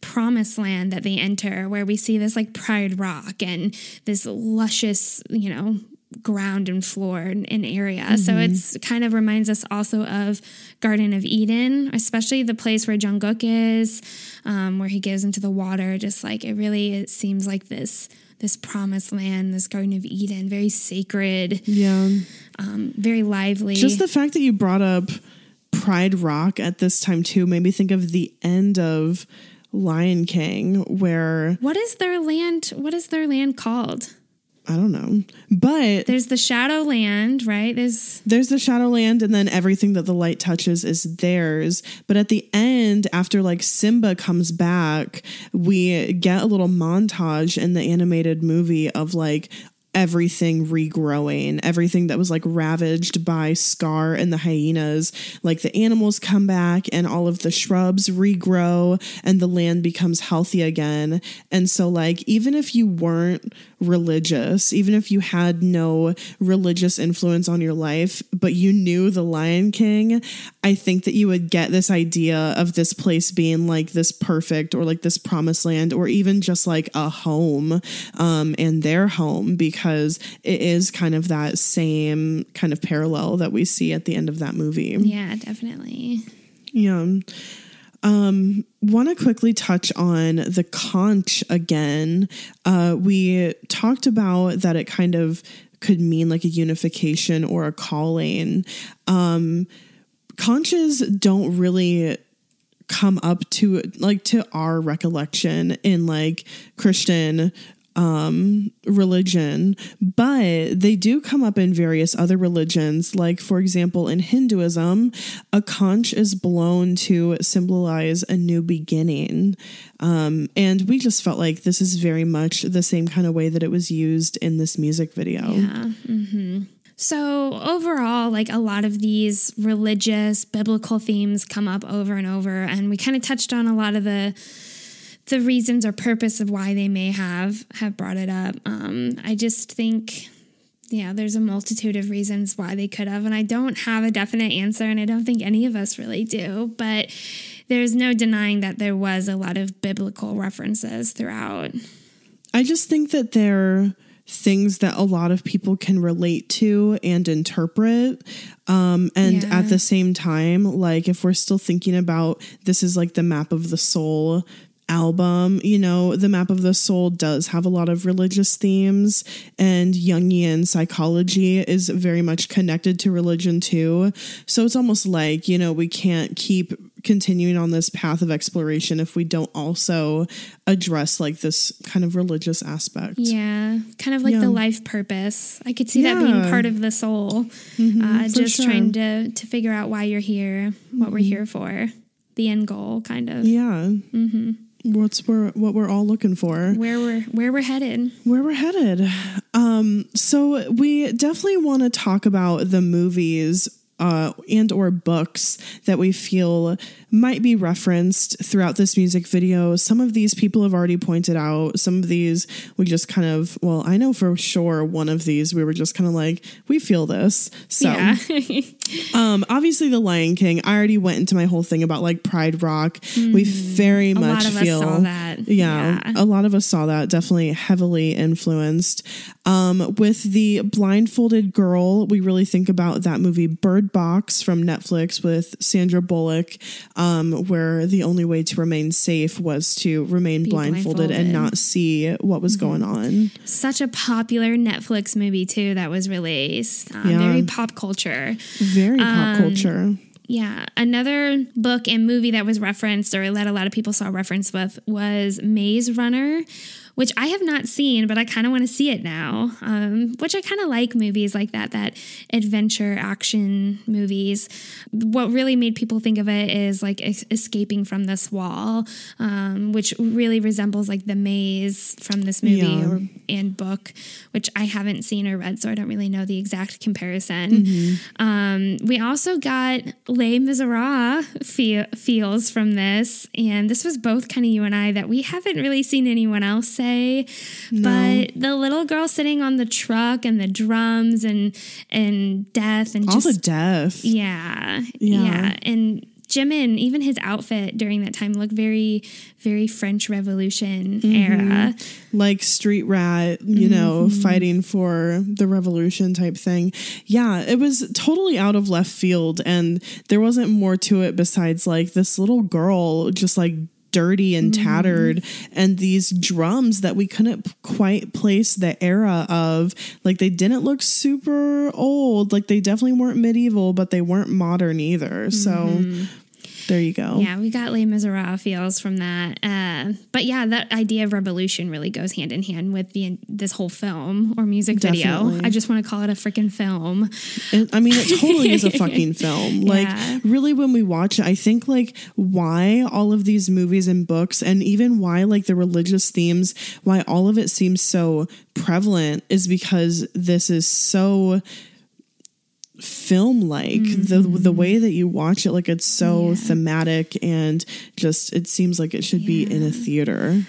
promised land that they enter where we see this like pride rock and this luscious you know ground and floor and, area. So it's kind of reminds us also of garden of eden especially the place where jungkook is um, where he goes into the water. Just like it really it seems like this this promised land this garden of eden very sacred Yeah. um, very lively. Just the fact that you brought up Pride Rock at this time too made me think of the end of Lion King, where What is their land? What is their land called? I don't know, but There's the Shadow Land, right? There's there's the Shadowland, and then everything that the light touches is theirs. But at the end, after like Simba comes back, we get a little montage in the animated movie of like everything regrowing, everything that was like ravaged by Scar and the hyenas. Like the animals come back and all of the shrubs regrow and the land becomes healthy again. And so, like, even if you weren't religious, even if you had no religious influence on your life, but you knew the Lion King, I think that you would get this idea of this place being like this perfect or like this promised land or even just like a home um, and their home because it is kind of that same kind of parallel that we see at the end of that movie. yeah, definitely. Yeah. Um, want to quickly touch on the conch again. Uh, we talked about that it kind of could mean like a unification or a calling. Um, conches don't really come up to like to our recollection in like Christian um religion but they do come up in various other religions. Like for example in hinduism a conch is blown to symbolize a new beginning. Um and we just felt like this is very much the same kind of way that it was used in this music video. Yeah. hmm So overall, like a lot of these religious, biblical themes come up over and over, and we kind of touched on a lot of the the reasons or purpose of why they may have have brought it up. Um, I just think. Yeah, there's a multitude of reasons why they could have, and I don't have a definite answer, and I don't think any of us really do. But there's no denying that there was a lot of biblical references throughout. I just think that they're things that a lot of people can relate to and interpret. Um, and Yeah. at the same time, like if we're still thinking about this is like the map of the soul album, you know, the map of the soul does have a lot of religious themes and Jungian psychology is very much connected to religion too. So it's almost like, you know, we can't keep continuing on this path of exploration if we don't also address like this kind of religious aspect. Yeah, kind of like Yeah. the life purpose. I could see that being Mm-hmm. part of the soul. uh, just sure. trying to to figure out why you're here, what we're here for, the end goal, kind of Yeah. What's we're what we're all looking for. where we're where we're headed. where we're headed. Um, so we definitely want to talk about the movies uh, and or books that we feel might be referenced throughout this music video. Some of these people have already pointed out. Some of these we just kind of well, I know for sure one of these we were just kind of like we feel this. So Yeah, um, obviously the Lion King. I already went into my whole thing about like Pride Rock. We very Mm. a much lot of us feel saw that. yeah, Yeah. a lot of us saw that. Definitely heavily influenced. Um, with the blindfolded girl, we really think about that movie Bird Box from Netflix with Sandra Bullock, um, where the only way to remain safe was to remain blindfolded, and not see what was going on. such a popular Netflix movie too that was released. Uh, Yeah. Very pop culture. Very pop Um, culture. Yeah. Another book and movie that was referenced or that a lot of people saw reference with was Maze Runner, which I have not seen, but I kind of want to see it now. Um, which I kind of like movies like that, that adventure action movies. What really made people think of it is like es- escaping from this wall, um, which really resembles like the maze from this movie Yeah. or and book, which I haven't seen or read, so I don't really know the exact comparison. Um, we also got Les Miserables feel, feels from this, and this was both kind of you and I that we haven't really seen anyone else say. But the little girl sitting on the truck and the drums and and death and All just the death. yeah, Yeah. yeah, and Jimin, even his outfit during that time looked very, very French Revolution era. like street rat, you know, Mm-hmm. fighting for the revolution type thing. Yeah, it was totally out of left field and there wasn't more to it besides like this little girl just like dirty and Mm-hmm. tattered and these drums that we couldn't quite place the era of. Like they didn't look super old. Like they definitely weren't medieval but they weren't modern either. So there you go. Yeah, we got Les Miserables feels from that. Uh, but yeah, that idea of revolution really goes hand in hand with the this whole film or music video. I just want to call it a freaking film. It, I mean, it totally is a fucking film. Like, Yeah. really, when we watch it, I think like why all of these movies and books, and even why like the religious themes, why all of it seems so prevalent, is because this is so film like the the way that you watch it like it's so thematic and just it seems like it should be in a theater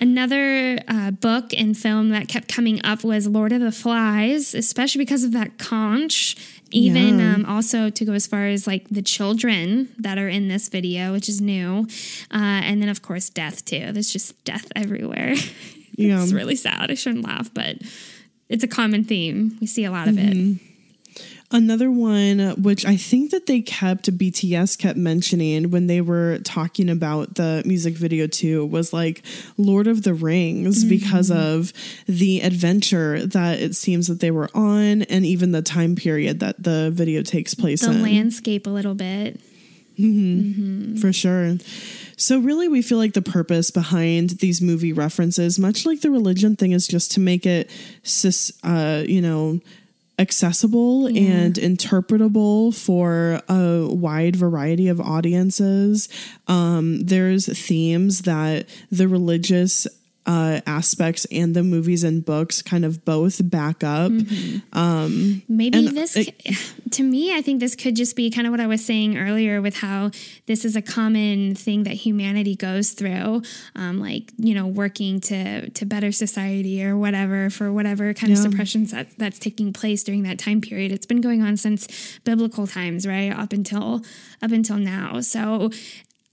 Another uh, book and film that kept coming up was Lord of the Flies, especially because of that conch. Even Yeah. um, also to go as far as like the children that are in this video, which is new, uh, and then of course death too. There's just death everywhere. Yeah. it's really sad. I shouldn't laugh, but it's a common theme. We see a lot of it. Another one, which I think that they kept, BTS kept mentioning when they were talking about the music video too, was like Lord of the Rings because mm-hmm. of the adventure that it seems that they were on and even the time period that the video takes place The in. landscape a little bit. Mm-hmm. Mm-hmm. For sure. So, really, we feel like the purpose behind these movie references, much like the religion thing, is just to make it, cis, uh, you know, accessible and interpretable for a wide variety of audiences. Um, there's themes that the religious uh, aspects and the movies and books kind of both back up. Maybe this, it- to me, I think this could just be kind of what I was saying earlier with how this is a common thing that humanity goes through, um, like you know, working to to better society or whatever for whatever kind of Yeah. suppressions that that's taking place during that time period. It's been going on since biblical times, right, up until up until now. So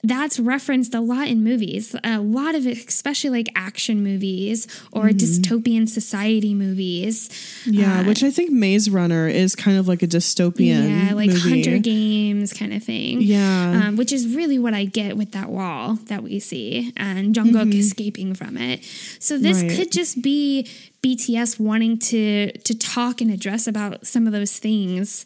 that's referenced a lot in movies. A lot of it, especially like action movies or Mm-hmm. dystopian society movies. Yeah, which I think Maze Runner is kind of like a dystopian. Yeah, like movie. Hunger Games kind of thing. Yeah. Um, which is really what I get with that wall that we see and Jungkook escaping from it. So this Mm-hmm. Right. could just be BTS wanting to to talk and address about some of those things,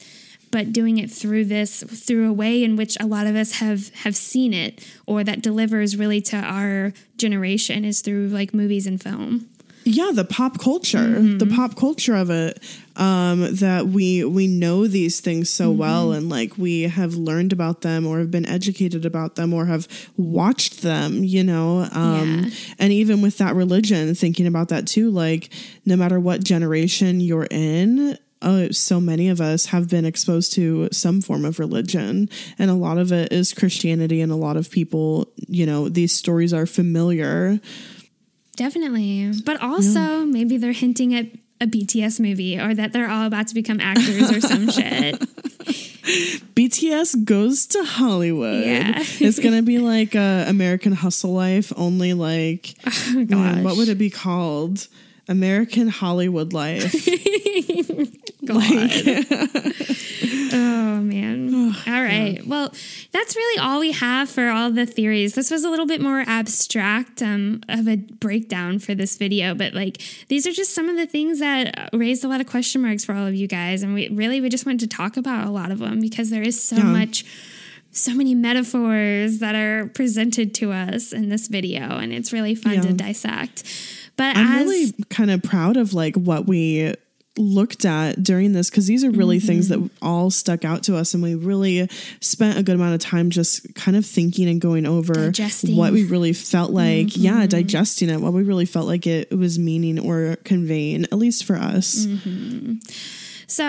but doing it through this through a way in which a lot of us have have seen it or that delivers really to our generation is through like movies and film. yeah the pop culture the pop culture of it um that we we know these things so well and like we have learned about them or have been educated about them or have watched them you know um Yeah. and even with that religion thinking about that too like no matter what generation you're in uh, so many of us have been exposed to some form of religion, and a lot of it is Christianity, and a lot of people, you know, these stories are familiar. Definitely. But also, maybe they're hinting at a BTS movie or that they're all about to become actors or some shit. BTS goes to Hollywood. Yeah. it's gonna be like uh, American Hustle Life, only like man, what would it be called? American Hollywood Life. like, Oh, man. all right. Well, that's really all we have for all the theories. This was a little bit more abstract um, of a breakdown for this video, but like these are just some of the things that raised a lot of question marks for all of you guys. And we really, we just wanted to talk about a lot of them because there is so Yeah. much. So many metaphors that are presented to us in this video, and it's really fun to dissect. But I'm as really kind of proud of like what we looked at during this because these are really things that mm-hmm. all stuck out to us and we really spent a good amount of time just kind of thinking and going over Digesting. what we really felt like. Yeah mm-hmm. digesting it what we really felt like it was meaning or conveying at least for us. Mm-hmm. So,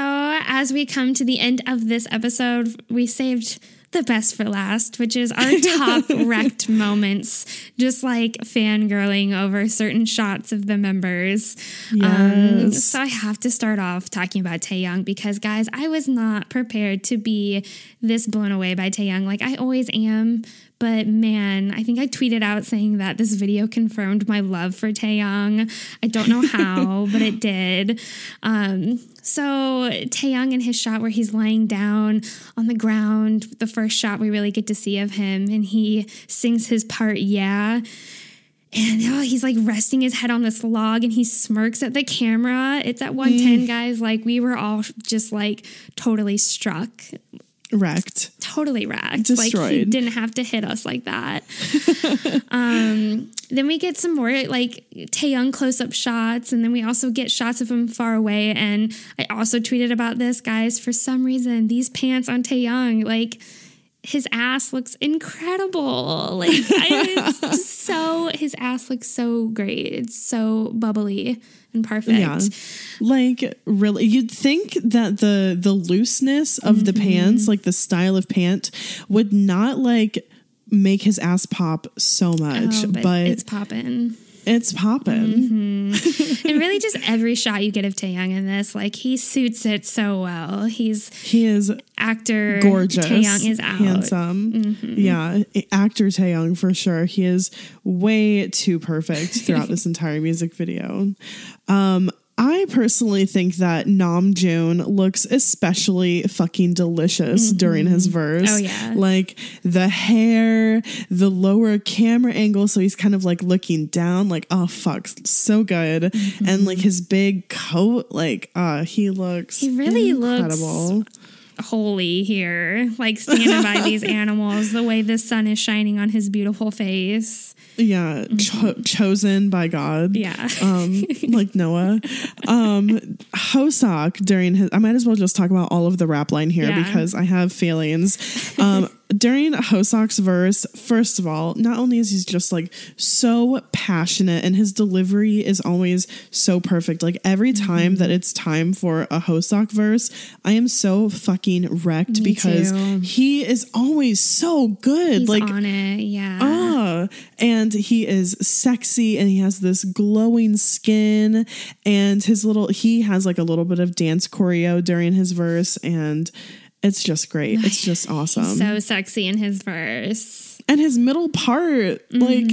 as we come to the end of this episode, we saved the best for last, which is our top wrecked moments, just like fangirling over certain shots of the members. Um, Yes. so, I have to start off talking about Taehyung because, guys, I was not prepared to be this blown away by Taehyung. Like, I always am. But man, I think I tweeted out saying that this video confirmed my love for Taehyung. I don't know how, but it did. Um, so Taehyung in his shot where he's lying down on the ground, the first shot we really get to see of him, and he sings his part, yeah. And oh, he's like resting his head on this log and he smirks at the camera. It's at 110, guys. Like we were all just like totally struck wrecked totally wrecked. Like he Destroyed. didn't have to hit us like that. um, then we get some more like Taehyung close up shots, and then we also get shots of him far away. And I also tweeted about this, guys. For some reason, these pants on Taehyung, like his ass looks incredible. Like I, it's so his ass looks so great. It's so bubbly and perfect. Yeah. Like really you'd think that the the looseness of the Mm-hmm. pants, like the style of pant would not like make his ass pop so much, Oh, but, but, it's, it's popping. popping. and really just every shot you get of Taehyung in this, like he suits it so well. He's He is actor gorgeous, Taehyung is out. Mm-hmm. handsome. Yeah, actor Taehyung for sure. He is way too perfect throughout this entire music video. Um, I personally think that Nam Joon looks especially fucking delicious during his verse. Oh, yeah. like the hair, the lower camera angle, so he's kind of like looking down, like oh fuck, so good, Mm-hmm. and like his big coat, like uh, he looks He really looks incredible. Holy here, like standing by these animals, the way the sun is shining on his beautiful face. Yeah, cho- chosen by God. Yeah. Um, like Noah. Um, Hoseok during his, I might as well just talk about all of the rap line here Yeah. because I have feelings. Um, during Hoseok's verse, first of all, not only is he just like so passionate and his delivery is always so perfect. Like every Mm-hmm. time that it's time for a Hoseok verse, I am so fucking wrecked Me because too. he is always so good. He's like on it, yeah. Ah, and he is sexy and he has this glowing skin and his little he has like a little bit of dance choreo during his verse and it's just great. It's just awesome. so sexy in his verse. and his middle part like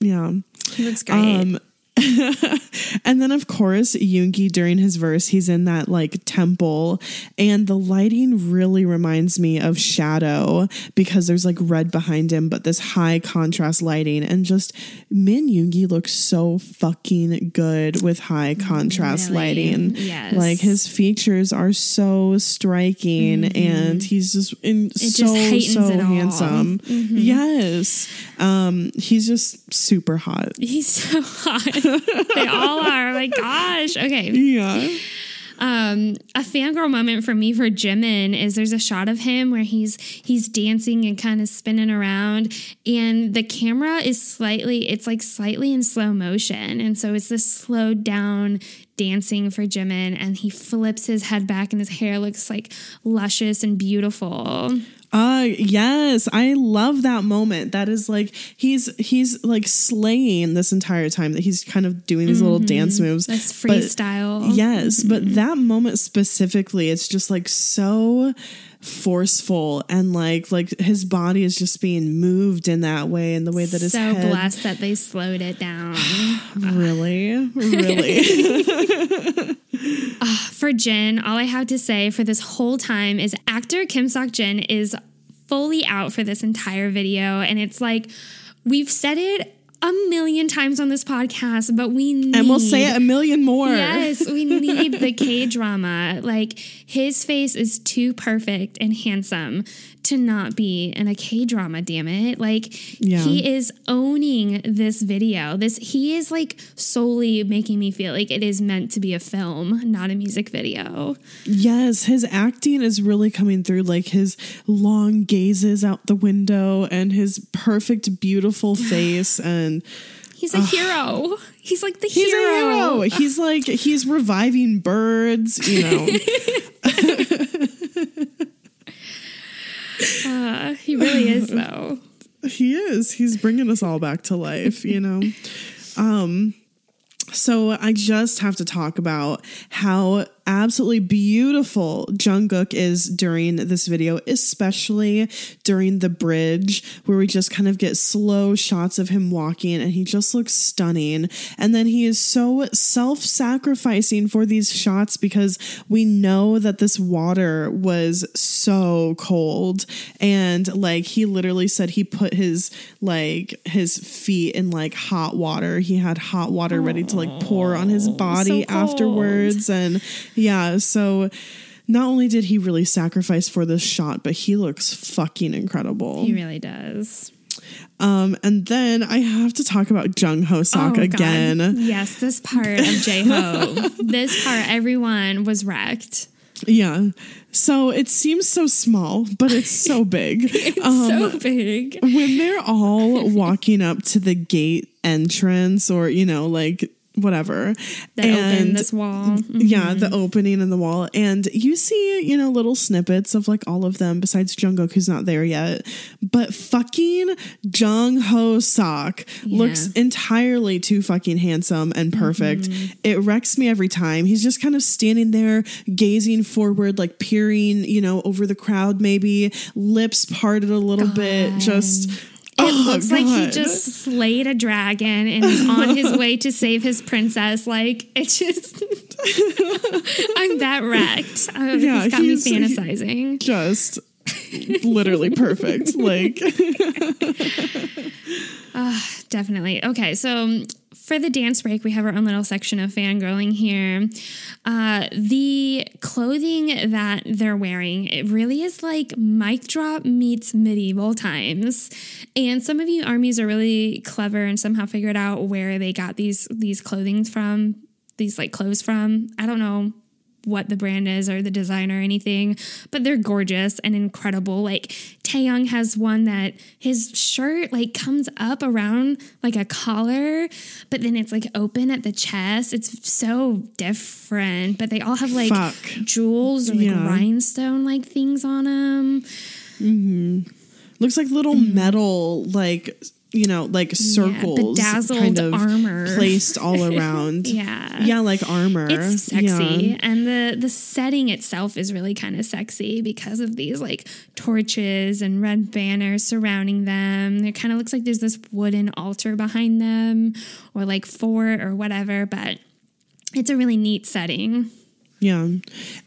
yeah. He looks great. Um, and then, of course, Yoongi during his verse, he's in that like temple, and the lighting really reminds me of Shadow because there's like red behind him, but this high contrast lighting, and just Min Yoongi looks so fucking good with high contrast Really? lighting. Yes. like his features are so striking, and he's just in just so heightens so it handsome. Yes, um, he's just super hot. He's so hot. They all are. Like, gosh. Okay. Yeah. Um, a fangirl moment for me for Jimin is there's a shot of him where he's he's dancing and kind of spinning around, and the camera is slightly it's like slightly in slow motion, and so it's this slowed down dancing for Jimin, and he flips his head back, and his hair looks like luscious and beautiful. Uh yes, I love that moment. That is like he's he's like slaying this entire time that he's kind of doing these little dance moves. That's But- freestyle. yes, but that moment specifically, it's just like so forceful and like like his body is just being moved in that way and the way that his so head blessed that they slowed it down. really really ah, for Jin, all I have to say for this whole time is actor Kim Seokjin is fully out for this entire video. And it's like, we've said it a million times on this podcast, but we need. and we'll say it a million more. Yes, we need the K drama. Like his face is too perfect and handsome to not be in a K drama, damn it. Like Yeah. he is owning this video. This he is like solely making me feel like it is meant to be a film, not a music video. Yes, his acting is really coming through, like his long gazes out the window and his perfect, beautiful face. And He's a hero. He's like the he's hero. a hero. He's like, he's reviving birds, you know. Uh, he really is though. he is. He's bringing us all back to life, you know. Um, so I just have to talk about how absolutely beautiful Jungkook is during this video, especially during the bridge where we just kind of get slow shots of him walking and he just looks stunning. And then he is so self-sacrificing for these shots because we know that this water was so cold and like he literally said he put his like his feet in like hot water. He had hot water ready to like pour on his body so afterwards and yeah, so not only did he really sacrifice for this shot, but he looks fucking incredible. He really does. Um, and then I have to talk about Jung Hoseok Oh, God. again. Yes, this part of J Ho. this part, everyone was wrecked. Yeah. So it seems so small, but it's so big. Um, so big. when they're all walking up to the gate entrance or, you know, like whatever. That opened this wall. Yeah, the mm-hmm. opening in the wall. And you see, you know, little snippets of like all of them besides Jungkook, who's not there yet. But fucking Jung Hoseok looks entirely too fucking handsome and perfect. Mm-hmm. It wrecks me every time. He's just kind of standing there, gazing forward, like peering, you know, over the crowd, maybe lips parted a little bit, just. It Oh, looks like he just slayed a dragon and is on his way to save his princess. Like it's just, I'm that wrecked. Uh, Yeah, it's got me he's- he- fantasizing. just literally perfect. Like, Definitely. Okay, so um, for the dance break, we have our own little section of fangirling here. Uh, the clothing that they're wearing, it really is like mic drop meets medieval times. And some of you armies are really clever and somehow figured out where they got these these clothing from, these like clothes from. I don't know what the brand is or the design or anything, but they're gorgeous and incredible. Like Taehyung has one that his shirt like comes up around like a collar, but then it's like open at the chest. It's so different, but they all have like Fuck. jewels or like Yeah. rhinestone like things on them. Mm-hmm. looks like little mm-hmm. metal, like, you know, like circles bedazzled kind of armor. placed all around. Yeah. Yeah, like armor. It's sexy, Yeah. and the the setting itself is really kind of sexy because of these like torches and red banners surrounding them. It kind of looks like there's this wooden altar behind them, or like fort or whatever. But it's a really neat setting. Yeah.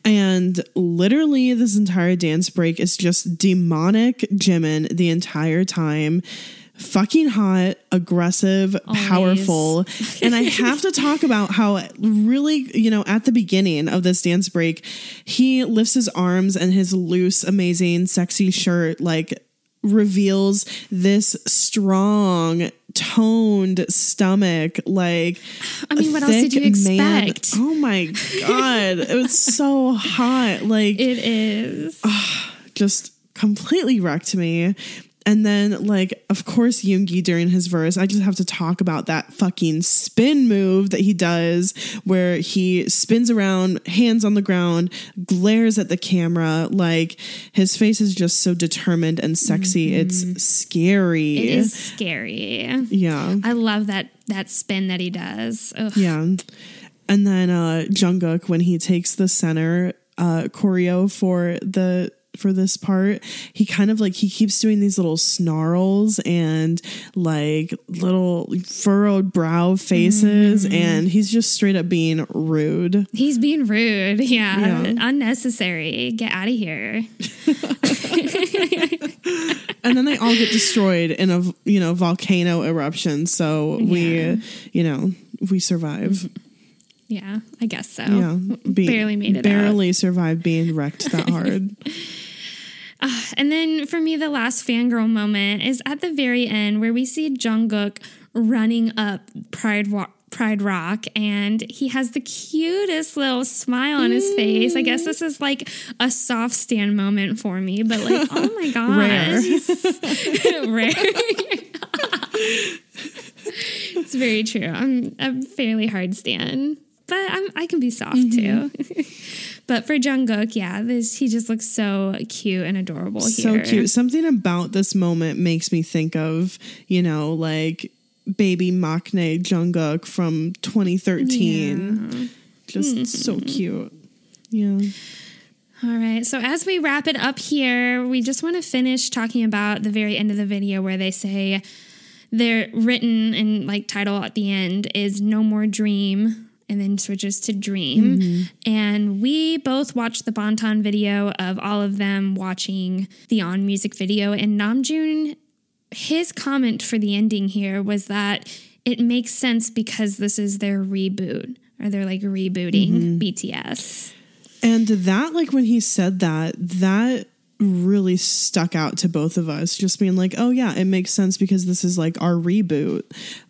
And literally, this entire dance break is just demonic Jimin the entire time. Fucking hot, aggressive, powerful. and I have to talk about how, really, you know, at the beginning of this dance break, he lifts his arms and his loose, amazing, sexy shirt, like, reveals this strong, toned stomach. Like, I mean, what else did you thick man- expect? Oh my god, it was so hot. Like It is. just completely wrecked me. And then, like, of course, Yoongi during his verse, I just have to talk about that fucking spin move that he does where he spins around, hands on the ground, glares at the camera. Like, his face is just so determined and sexy. It's scary. It is scary. Yeah. I love that that spin that he does. Ugh. Yeah. And then uh Jungkook when he takes the center uh choreo for the for this part, he kind of like he keeps doing these little snarls and like little furrowed brow faces mm-hmm. and he's just straight up being rude. He's being rude. Yeah. Yeah. Unnecessary. Get out of here. And then they all get destroyed in a you know volcano eruption. So Yeah. we you know, we survive. Mm-hmm. Yeah, I guess so. Yeah. Be- Barely made it out. Barely survived being wrecked that hard. Uh, and then for me, the last fangirl moment is at the very end where we see Jungkook running up Pride Walk. Pride Rock, and he has the cutest little smile on his face. I guess this is like a soft stan moment for me, but like, oh my god, Rare. rare. it's very true. I'm a fairly hard stan, but I'm, I can be soft Mm-hmm. too. but for Jungkook, yeah, this he just looks so cute and adorable so here. cute. Something about this moment makes me think of, you know, like baby Maknae Jungkook from 2013. Just so cute. Yeah. All right. So as we wrap it up here, we just want to finish talking about the very end of the video where they say they're written and like title at the end is no more dream and then switches to dream. And we both watched the Bangtan video of all of them watching the on music video and Namjoon his comment for the ending here was that it makes sense because this is their reboot or they're like rebooting BTS. And that, like, when he said that, that really stuck out to both of us, just being like, oh, yeah, it makes sense because this is like our reboot.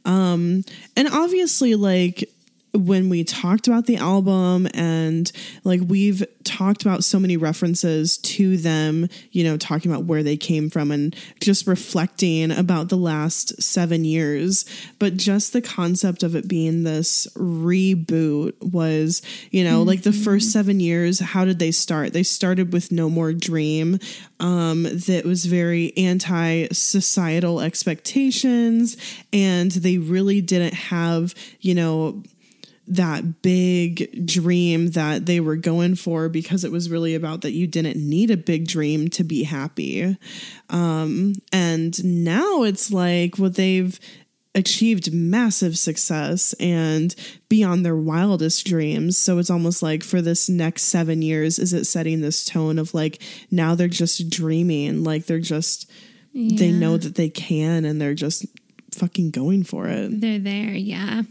Um, and obviously, like, when we talked about the album and like we've talked about so many references to them, you know, talking about where they came from and just reflecting about the last seven years. But just the concept of it being this reboot was, you know, like the first seven years, how did they start? They started with No More Dream, um, that was very anti societal expectations. And they really didn't have, you know, that big dream that they were going for because it was really about that you didn't need a big dream to be happy. Um, and now it's like what they've achieved massive success and beyond their wildest dreams. So it's almost like for this next seven years, is it setting this tone of like now they're just dreaming, like they're just, they know that they can and they're just fucking going for it. They're there, yeah.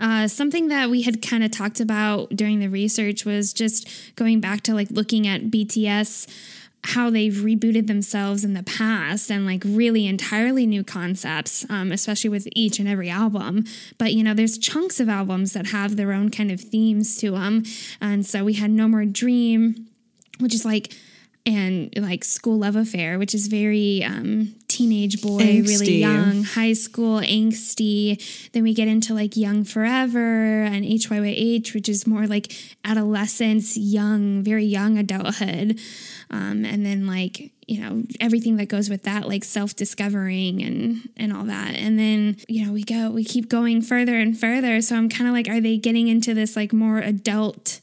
Uh, something that we had kind of talked about during the research was just going back to like looking at BTS, how they've rebooted themselves in the past and like really entirely new concepts, um, especially with each and every album. But you know, there's chunks of albums that have their own kind of themes to them. And so we had No More Dream, which is like, and like School Love Affair, which is very um, teenage boy, really young, high school, angsty. Then we get into like Young Forever and HYYH, which is more like adolescence, young, very young adulthood. Um, and then like, you know, everything that goes with that, like self discovering and, and all that. And then, you know, we go, we keep going further and further. So I'm kind of like, are they getting into this like more adult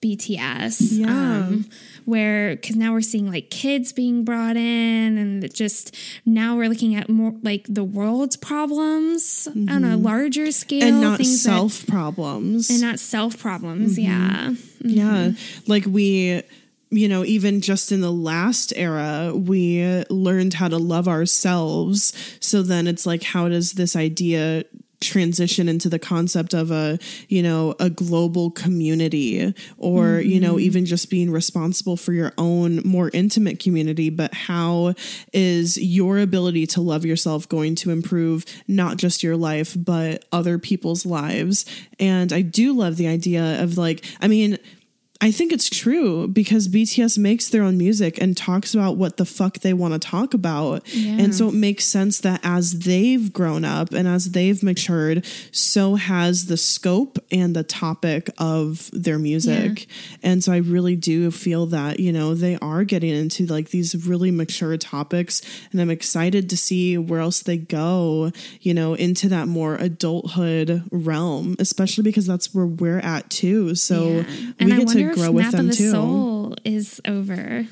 BTS? Yeah. Um, where because now we're seeing like kids being brought in and just now we're looking at more like the world's problems on a larger scale Mm-hmm. and not things that- self problems. and not self problems yeah Yeah. Like we, you know, even just in the last era, we learned how to love ourselves. So then it's like, how does this idea transition into the concept of a you know a global community or you know mm-hmm. even just being responsible for your own more intimate community. But how is your ability to love yourself going to improve not just your life but other people's lives? And i do love the idea of like i mean I think it's true because BTS makes their own music and talks about what the fuck they want to talk about. And so it makes sense that as they've grown up and as they've matured, so has the scope and the topic of their music. And so I really do feel that, you know, they are getting into like these really mature topics. And I'm excited to see where else they go, you know, into that more adulthood realm, especially because that's where we're at too. So Yeah. we get to grow with Map them of the too. Soul is over.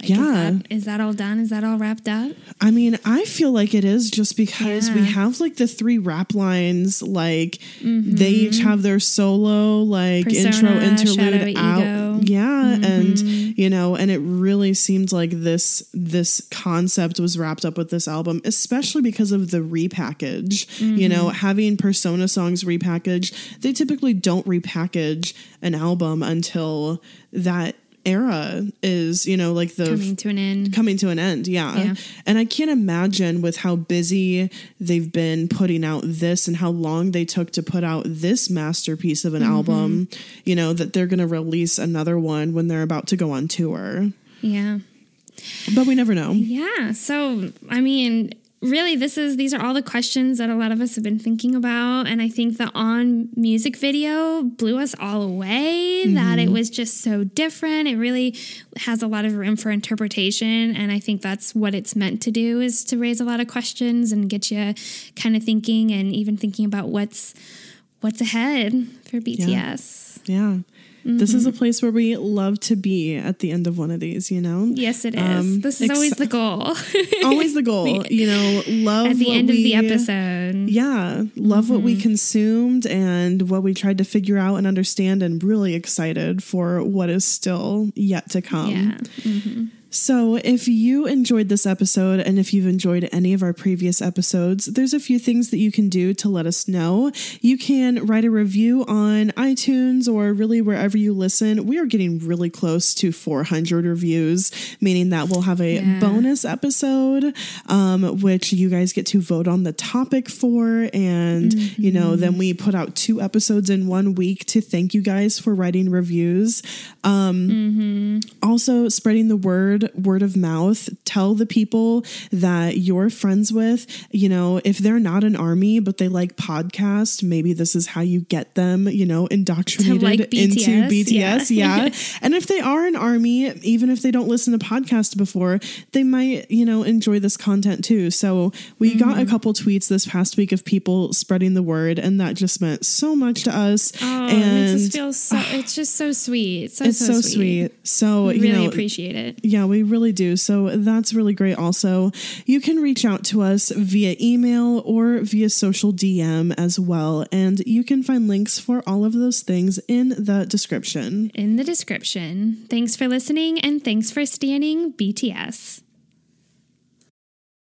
Like, Yeah. Is that, is that all done? Is that all wrapped up? I mean, I feel like it is just because we have like the three rap lines, like mm-hmm. they each have their solo, like Persona, intro, interlude out. Ego. Yeah. Mm-hmm. And, you know, and it really seemed like this, this concept was wrapped up with this album, especially because of the repackage. You know, mm-hmm. having Persona songs repackaged, they typically don't repackage an album until that era is, you know, like the Coming to an end. coming to an end. Yeah. Yeah. And I can't imagine with how busy they've been putting out this and how long they took to put out this masterpiece of an Mm-hmm. album, you know, that they're going to release another one when they're about to go on tour. Yeah. But we never know. Yeah. So, I mean, really this is these are all the questions that a lot of us have been thinking about and I think the on music video blew us all away that it mm-hmm. was just so different. It really has a lot of room for interpretation and I think that's what it's meant to do is to raise a lot of questions and get you kind of thinking and even thinking about what's what's ahead for BTS. Yeah. This is a Mm-hmm. place where we love to be at the end of one of these, you know? Yes, it is. Um, this is ex- always the goal. Always the goal, you know, love At the what end of the episode. Yeah, love what Mm-hmm. we consumed and what we tried to figure out and understand, and really excited for what is still yet to come. Yeah. So, if you enjoyed this episode and if you've enjoyed any of our previous episodes, there's a few things that you can do to let us know. You can write a review on iTunes or really wherever you listen. We are getting really close to 400 reviews, meaning that we'll have a Yeah. bonus episode, um, which you guys get to vote on the topic for. And, you know, then we put out two episodes in one week to thank you guys for writing reviews. Um, Also, spreading the word, word of mouth. Tell the people that you're friends with. You know, if they're not an army, but they like podcast, maybe this is how you get them, you know, indoctrinated like into BTS, BTS. yeah. Yeah. and if they are an army, even if they don't listen to podcasts before, they might, you know, enjoy this content too. So we got Mm-hmm. a couple tweets this past week of people spreading the word, and that just meant so much to us. Oh, and it just feels so. It's just so sweet. So it's so, sweet. So We you really know, appreciate it. yeah, we really do. So that's really great. Also, you can reach out to us via email or via social DM as well. And you can find links for all of those things in the description. In the description. Thanks for listening and thanks for stanning BTS.